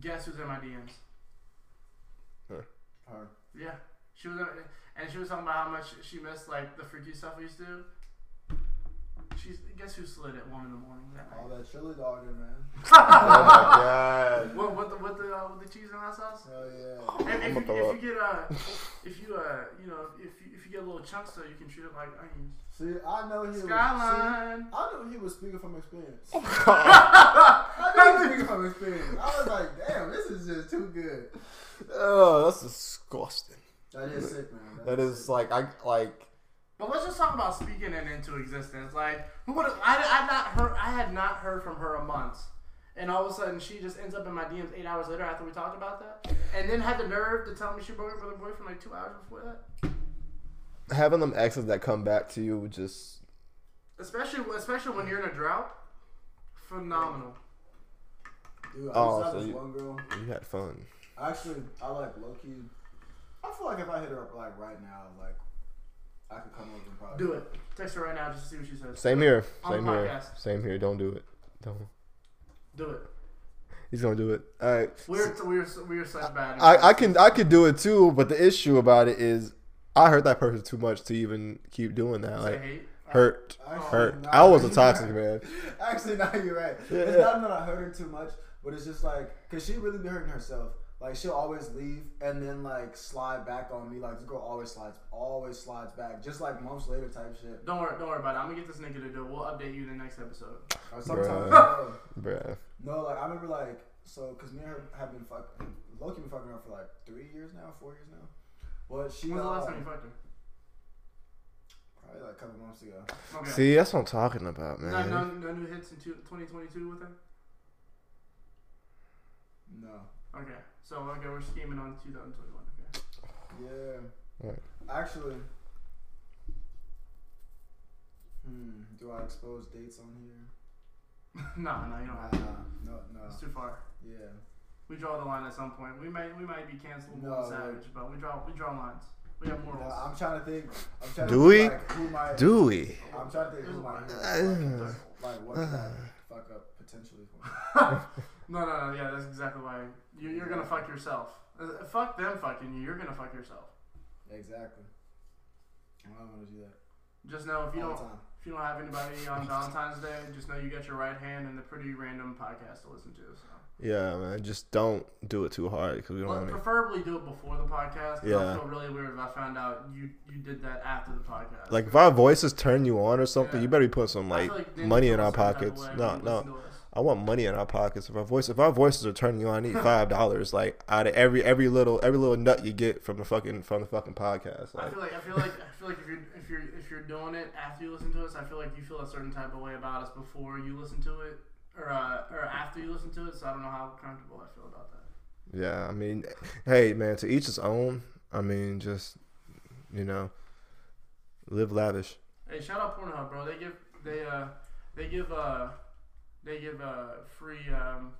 guess who's in my DMs? Her. Her. Yeah, she was, and she was talking about how much she missed like the freaky stuff we used to do. She's guess who slid at one in the morning that night? All that chili dogger, man. oh my god. What with the with the uh, with the cheese and hot sauce? Hell yeah. And if, you, if you get uh, if you uh, you know, if you, if you get a little chunks, though, you can treat it like onions. See, I know he was. See, Skyline. I know he was speaking from experience. Oh, I know he was speaking from experience. I was like, damn, this is just too good. Oh, that's disgusting. That is sick, man. That is like I like. But let's just talk about speaking it into existence. Like, who would? I I not heard. I had not heard from her a month, and all of a sudden she just ends up in my DMs eight hours later after we talked about that, and then had the nerve to tell me she broke up with her boyfriend like two hours before that. Having them exes that come back to you just Especially especially when you're in a drought. Phenomenal. Dude, I Oh, used to have so this you- one girl. you had fun. Actually, I like low key. I feel like if I hit her up like right now, like I could come over and probably Do it. Text her right now just to see what she says. Same here. On the Same here. podcast. Same here. Don't do it. Don't. Do it. He's gonna do it. All right. We're we're we're such bad. I, I can I could do it too, but the issue about it is I hurt that person too much to even keep doing that. Like hate. hurt, Actually, hurt. nah, I was a you're toxic right. man. Actually, now you're right. Yeah. It's not that I hurt her too much, but it's just like, cause she really be hurting herself. Like she'll always leave and then like slide back on me. Like this girl always slides, always slides back, just like months later type shit. Don't worry, don't worry about it. I'm gonna get this nigga to do it. We'll update you in the next episode. Or sometimes, Bruh. no, Bruh. no, like I remember like so, cause me and her have been fucking, Loki been fucking around for like three years now, four years now. But she, When's the last um, time you fucked her? probably like a couple months ago. Okay. See, that's what I'm talking about, no, man. no, no new hits in two- 2022 with her. No. Okay, so okay, we're scheming on 2021. Okay. Yeah. Right. Actually, hmm, do I expose dates on here? no, no, you don't Nah, have to. no, no. It's too far. Yeah. We draw the line at some point. We might we might be cancelable No, and savage, but we draw we draw lines. We have No, morals. I'm trying to think. I'm trying Do to we? think, like, who might, Do we? I'm trying to think who might Uh, like what could I fuck up potentially for me. no, no, no. Yeah, that's exactly why you, you're gonna fuck yourself. Uh, fuck them fucking you. You're gonna fuck yourself. Exactly. I don't want to do that. Just know if you all don't time. if you don't have anybody on Valentine's Day, just know you got your right hand and a pretty random podcast to listen to. So. Yeah, man. Just don't do it too hard because we don't Well, want to. preferably do it before the podcast. Yeah. I feel really weird if I found out you you did that after the podcast. Like if our voices turn you on or something, Yeah. you better be putting some I like, money in our certain type of pockets. No, no. Listen to us. I want money in our pockets. If our voice, if our voices are turning you on, I need five dollars. Like out of every every little every little nut you get from the fucking from the fucking podcast. I feel like I feel like I feel like if you're if you're if you're doing it after you listen to us, I feel like you feel a certain type of way about us before you listen to it, or uh, or after you listen to it. So I don't know how comfortable I feel about that. yeah, I mean, hey man, to each his own. I mean, just you know, live lavish. Hey, shout out Pornhub, bro. They give they uh they give uh they give uh free um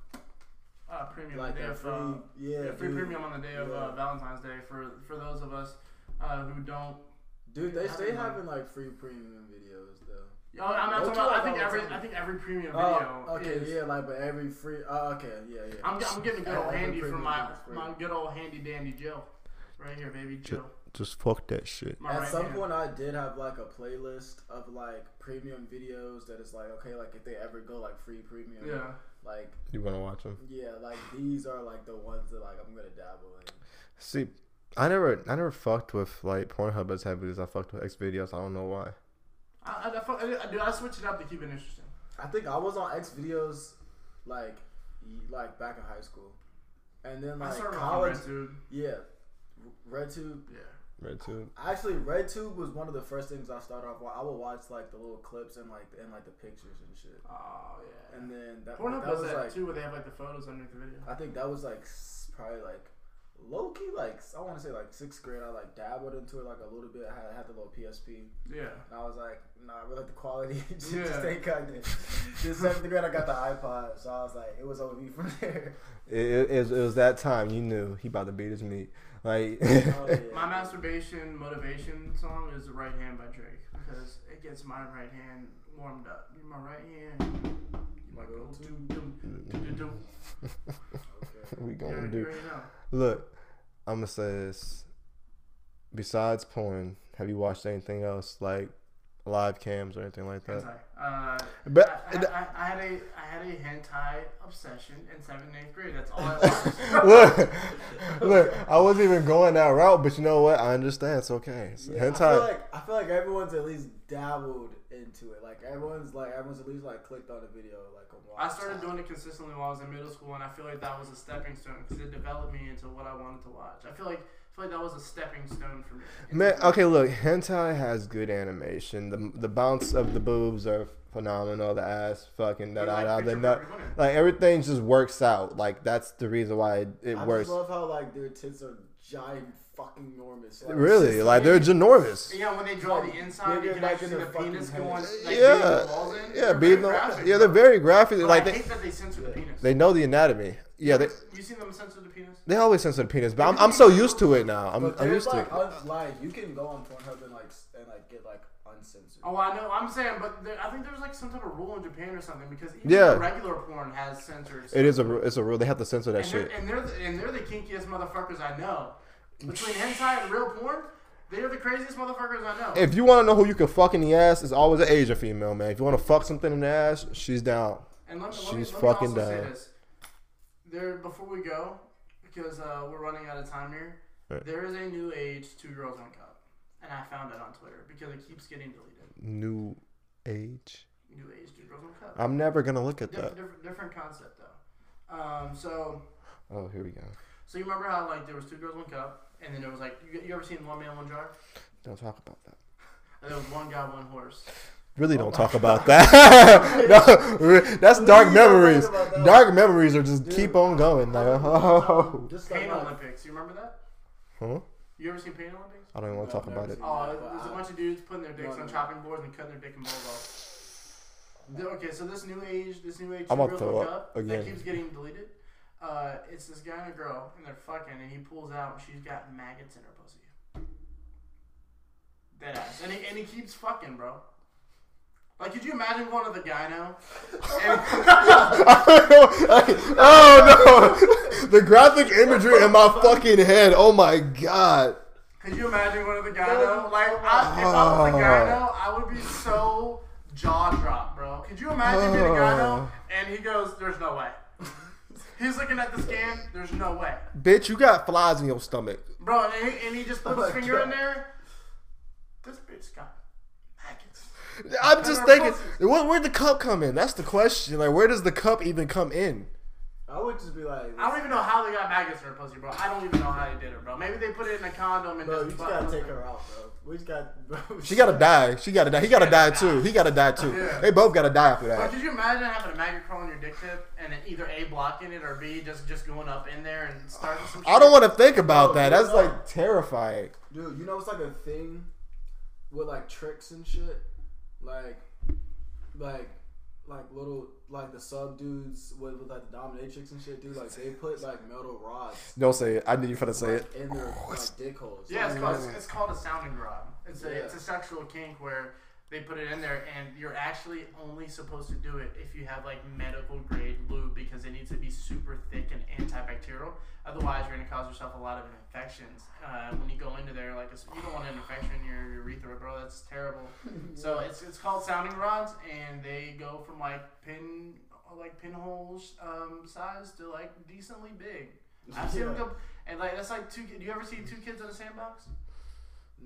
uh premium Like the day a of free, uh, yeah, yeah, free dude. premium on the day of uh, Valentine's Day for for those of us uh, who don't. Dude, they stay Having, like- having like free premium videos though. Oh, I'm not talking about. I think every time. I think every premium video Oh, okay, is. yeah, like but every free. Oh, okay, yeah, yeah. I'm, I'm getting a good old handy from my my good old handy dandy Jill, right here, baby Jill. Just fuck that shit. My At right some hand. point, I did have like a playlist of like premium videos that is like okay, like if they ever go like free premium, Yeah. like You wanna watch them? yeah, like these are like the ones that like I'm gonna dabble in. See, I never I never fucked with like Pornhub as heavily as I fucked with X videos. I don't know why. I, I, I, I, dude, I switched it up to keep it interesting. I think I was on X videos like like back in high school, and then I like started college. on RedTube. Yeah, RedTube. Yeah. Red tube. Actually, RedTube was one of the first things I started off. with. I would watch like the little clips and like and like the pictures and shit. Oh yeah. And then that, Pornhub that does was that like too, where they have like the photos underneath the video. I think that was like probably like low key like I want to say like sixth grade. I like dabbled into it like a little bit. I had, I had the little PSP, Yeah. and I was like, nah, I really like the quality. just, Yeah. just ain't cutting it. Just seventh grade, I got the iPod, so I was like, it was over me from there. It, it, it was- it was that time you knew he about to beat his meat. Like, Oh, yeah. My masturbation motivation song is "The Right Hand" by Drake because it gets my right hand warmed up. My right hand. My go to do do do do. Okay. we You gonna already do. you already know. Look, I'm gonna say this. Besides porn, have you watched anything else like live cams or anything like that? Hentai. Uh, But I, I, I, I had a I had a hentai obsession in seventh and eighth grade. That's all I look, look, I wasn't even going that route, but you know what? I understand. It's okay. It's Yeah, I feel like I feel like everyone's at least dabbled into it. Like everyone's like everyone's at least like clicked on a video like a while. I started doing it consistently while I was in middle school, and I feel like that was a stepping stone because it developed me into what I wanted to watch. I feel like I feel like that was a stepping stone for me. Man, okay, look, hentai has good animation. The the bounce of the boobs are phenomenal. The ass, fucking da da like da. The nut, like everything just works out. Like that's the reason why it, it I works. just love how like their tits are giant, fucking enormous. Like, Really, just- like they're ginormous. Yeah, when they draw the inside, you can like actually see the their penis head. going. Like, Yeah, beating balls in. yeah, They're being the, graphic, yeah, they're very graphic. But Like I they, hate that they censor the penis. they know the anatomy. yeah, they You seen them censor the penis? they always censor the penis, but I'm, I'm so used to it now. I'm, but I'm there's used to like, it. like you can go on Pornhub and like and like get like uncensored. Oh, I know. I'm saying, but there, I think there's like some type of rule in Japan or something because even Yeah. regular porn has censors. It is a it's a rule. They have to censor that and they're, shit. and they're the, and they're the kinkiest motherfuckers I know. Between hentai and real porn, they're the craziest motherfuckers I know. If you want to know who you can fuck in the ass, it's always an Asian female, man. If you want to fuck something in the ass, she's down. And let me, let me, She's let me fucking also say down. this. There, before we go, because uh, we're running out of time here, Right. there is a new age two girls one cup, and I found it on Twitter because it keeps getting deleted. New age. New age two girls one cup. I'm never gonna look at that. different, different concept though. Um, so, Oh, here we go. so you remember how like there was two girls one cup, and then it was like you, you ever seen one man one jar, Don't talk about that. and there was one guy one horse. Really don't oh talk about that. no, that's dark memories. that. Dark memories are just Dude. keep on going. Like, oh. Just Pain my- Olympics. You remember that? Huh? You ever seen Pain Olympics? I don't even want to No, talk about it. Oh, there's a bunch of dudes putting their dicks No, on no. chopping boards and cutting their dick and balls off. Okay, so this new age, this new age I'm about to throw up again. that keeps getting deleted. Uh, it's this guy and a girl, and they're fucking, and he pulls out, and she's got maggots in her pussy. Dead ass, and he and he keeps fucking, bro. Like, could you imagine going to the guy now? And, oh no! The graphic imagery in my fucking head. Oh my god. could you imagine going to the guy now? Like, I, if I was the guy now, I would be so jaw dropped, bro. Could you imagine being a guy now? And he goes, "There's no way." He's looking at the scan. There's no way, Bitch, you got flies in your stomach. bro. And he, and he just puts Oh his my finger in there. This bitch got maggots. I'm just thinking, pussy. where, where'd the cup come in? That's the question. Like, where does the cup even come in? I would just be like, I don't even know how they got maggots in her pussy, bro. I don't even know how they did it, bro. Maybe they put it in a condom and bro, you just. just gotta take her out, bro. We just got. Bro, She gotta die. She gotta die. He gotta die too. He gotta die too. Yeah. They both gotta die after But that. could you imagine having a maggot crawl on your dick tip and then either A blocking it or B just just going up in there and starting some shit? I don't want to think about that. That's no. like terrifying. Dude, you know it's like a thing with like tricks and shit, like, like, like little like the sub dudes with, with like the dominatrix and shit, dude. Like they put like metal rods Don't say it. I knew you were gonna say like, it. in their oh, like dick holes. Yeah, it's called it's, it's called a sounding rod. It's a Yeah. it's a sexual kink where they put it in there and you're actually only supposed to do it if you have like medical grade lube because it needs to be super thick and antibacterial. Otherwise, you're gonna cause yourself a lot of infections. Uh, when you go into there, like you don't want an infection in your urethra, bro. That's terrible. So it's it's called sounding rods, and they go from like pin like pinholes um, size to like decently big. I've seen them go, and like that's like two. Do you ever see two kids in a sandbox?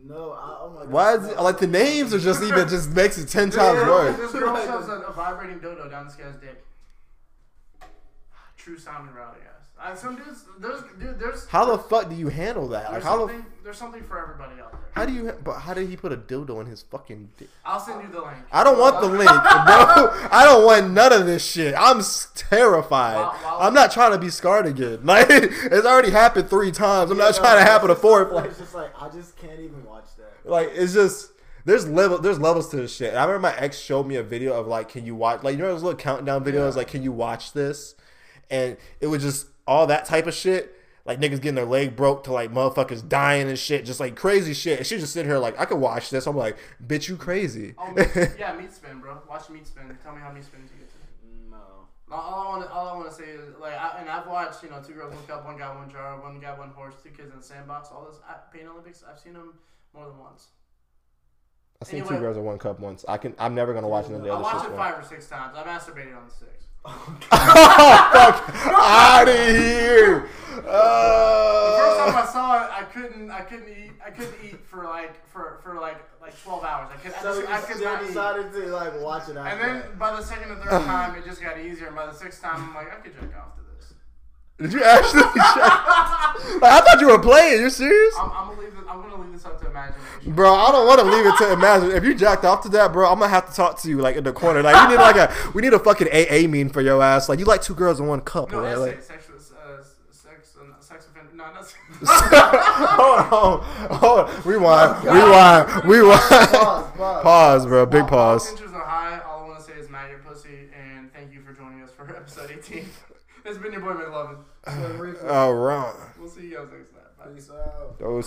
No, I, oh my god. Why is it, like the names are just even just makes it ten times This worse. This girl shoves a, a vibrating dodo down this guy's dick. True sounding rod, I guess. Uh, some dudes, there's dude, there's How the fuck do you handle that? Like there's how the something there's something for everybody out there. how do you? But how did he put a dildo in his fucking dick? I'll send you the link. I don't want the link, bro. I don't want none of this shit. I'm s- terrified. Wow, wow. I'm not trying to be scarred again. Like it's already happened three times. I'm not Yeah, trying to happen a fourth. Like, It's just like I just can't even watch that. Like it's just there's level there's levels to this shit. I remember my ex showed me a video of like, can you watch like you know those little countdown videos Yeah. like, can you watch this? And it was just all that type of shit. Like niggas getting their leg broke to like motherfuckers dying and shit, just like crazy shit. And she just sitting here like, I could watch this. I'm like, bitch, you crazy. Oh, meat- yeah, meat spin, bro. Watch meat spin. Tell me how meat spins you get to. No. All all I want, all I want to say is like, I, and I've watched, you know, two girls, one cup, one guy, one jar, one guy, one horse, two kids in the sandbox. All this I, Pain Olympics, I've seen them more than once. I've seen two girls in one cup once. I can. I'm never gonna watch none of the I watched shit. it five or six times. I masturbated on the six. oh fuck! Out of here! The first time Uh, I saw it, I couldn't, I couldn't eat, I couldn't eat for like, for, for like, like twelve hours. I could, I, just, I could still not eat. decided to like watch it after. And then that. by the second and third time, it just got easier. And by the sixth time, I'm like, I could jerk off to this. Did you actually? check? like, I thought you were playing. You're serious? I'm, I'm gonna leave this. I'm gonna leave this up to imagination. Bro, I don't want to leave it to imagine. If you jacked off to that, bro, I'm gonna have to talk to you like in the corner. Like we need like a we need a fucking AA mean for your ass. Like you like two girls in one cup, No, right? essay, Like, sexual, uh, sex, uh, sex offender. No, not. hold on, hold on. Rewind, rewind, rewind. Pause, pause. Pause, bro. Big All- all pause. All inches are high. All I want to say is maggot pussy, and thank you for joining us for episode 18. It's been your boy McLovin. So, Rico, wrong. We'll see you guys next time. Bye. peace out. Those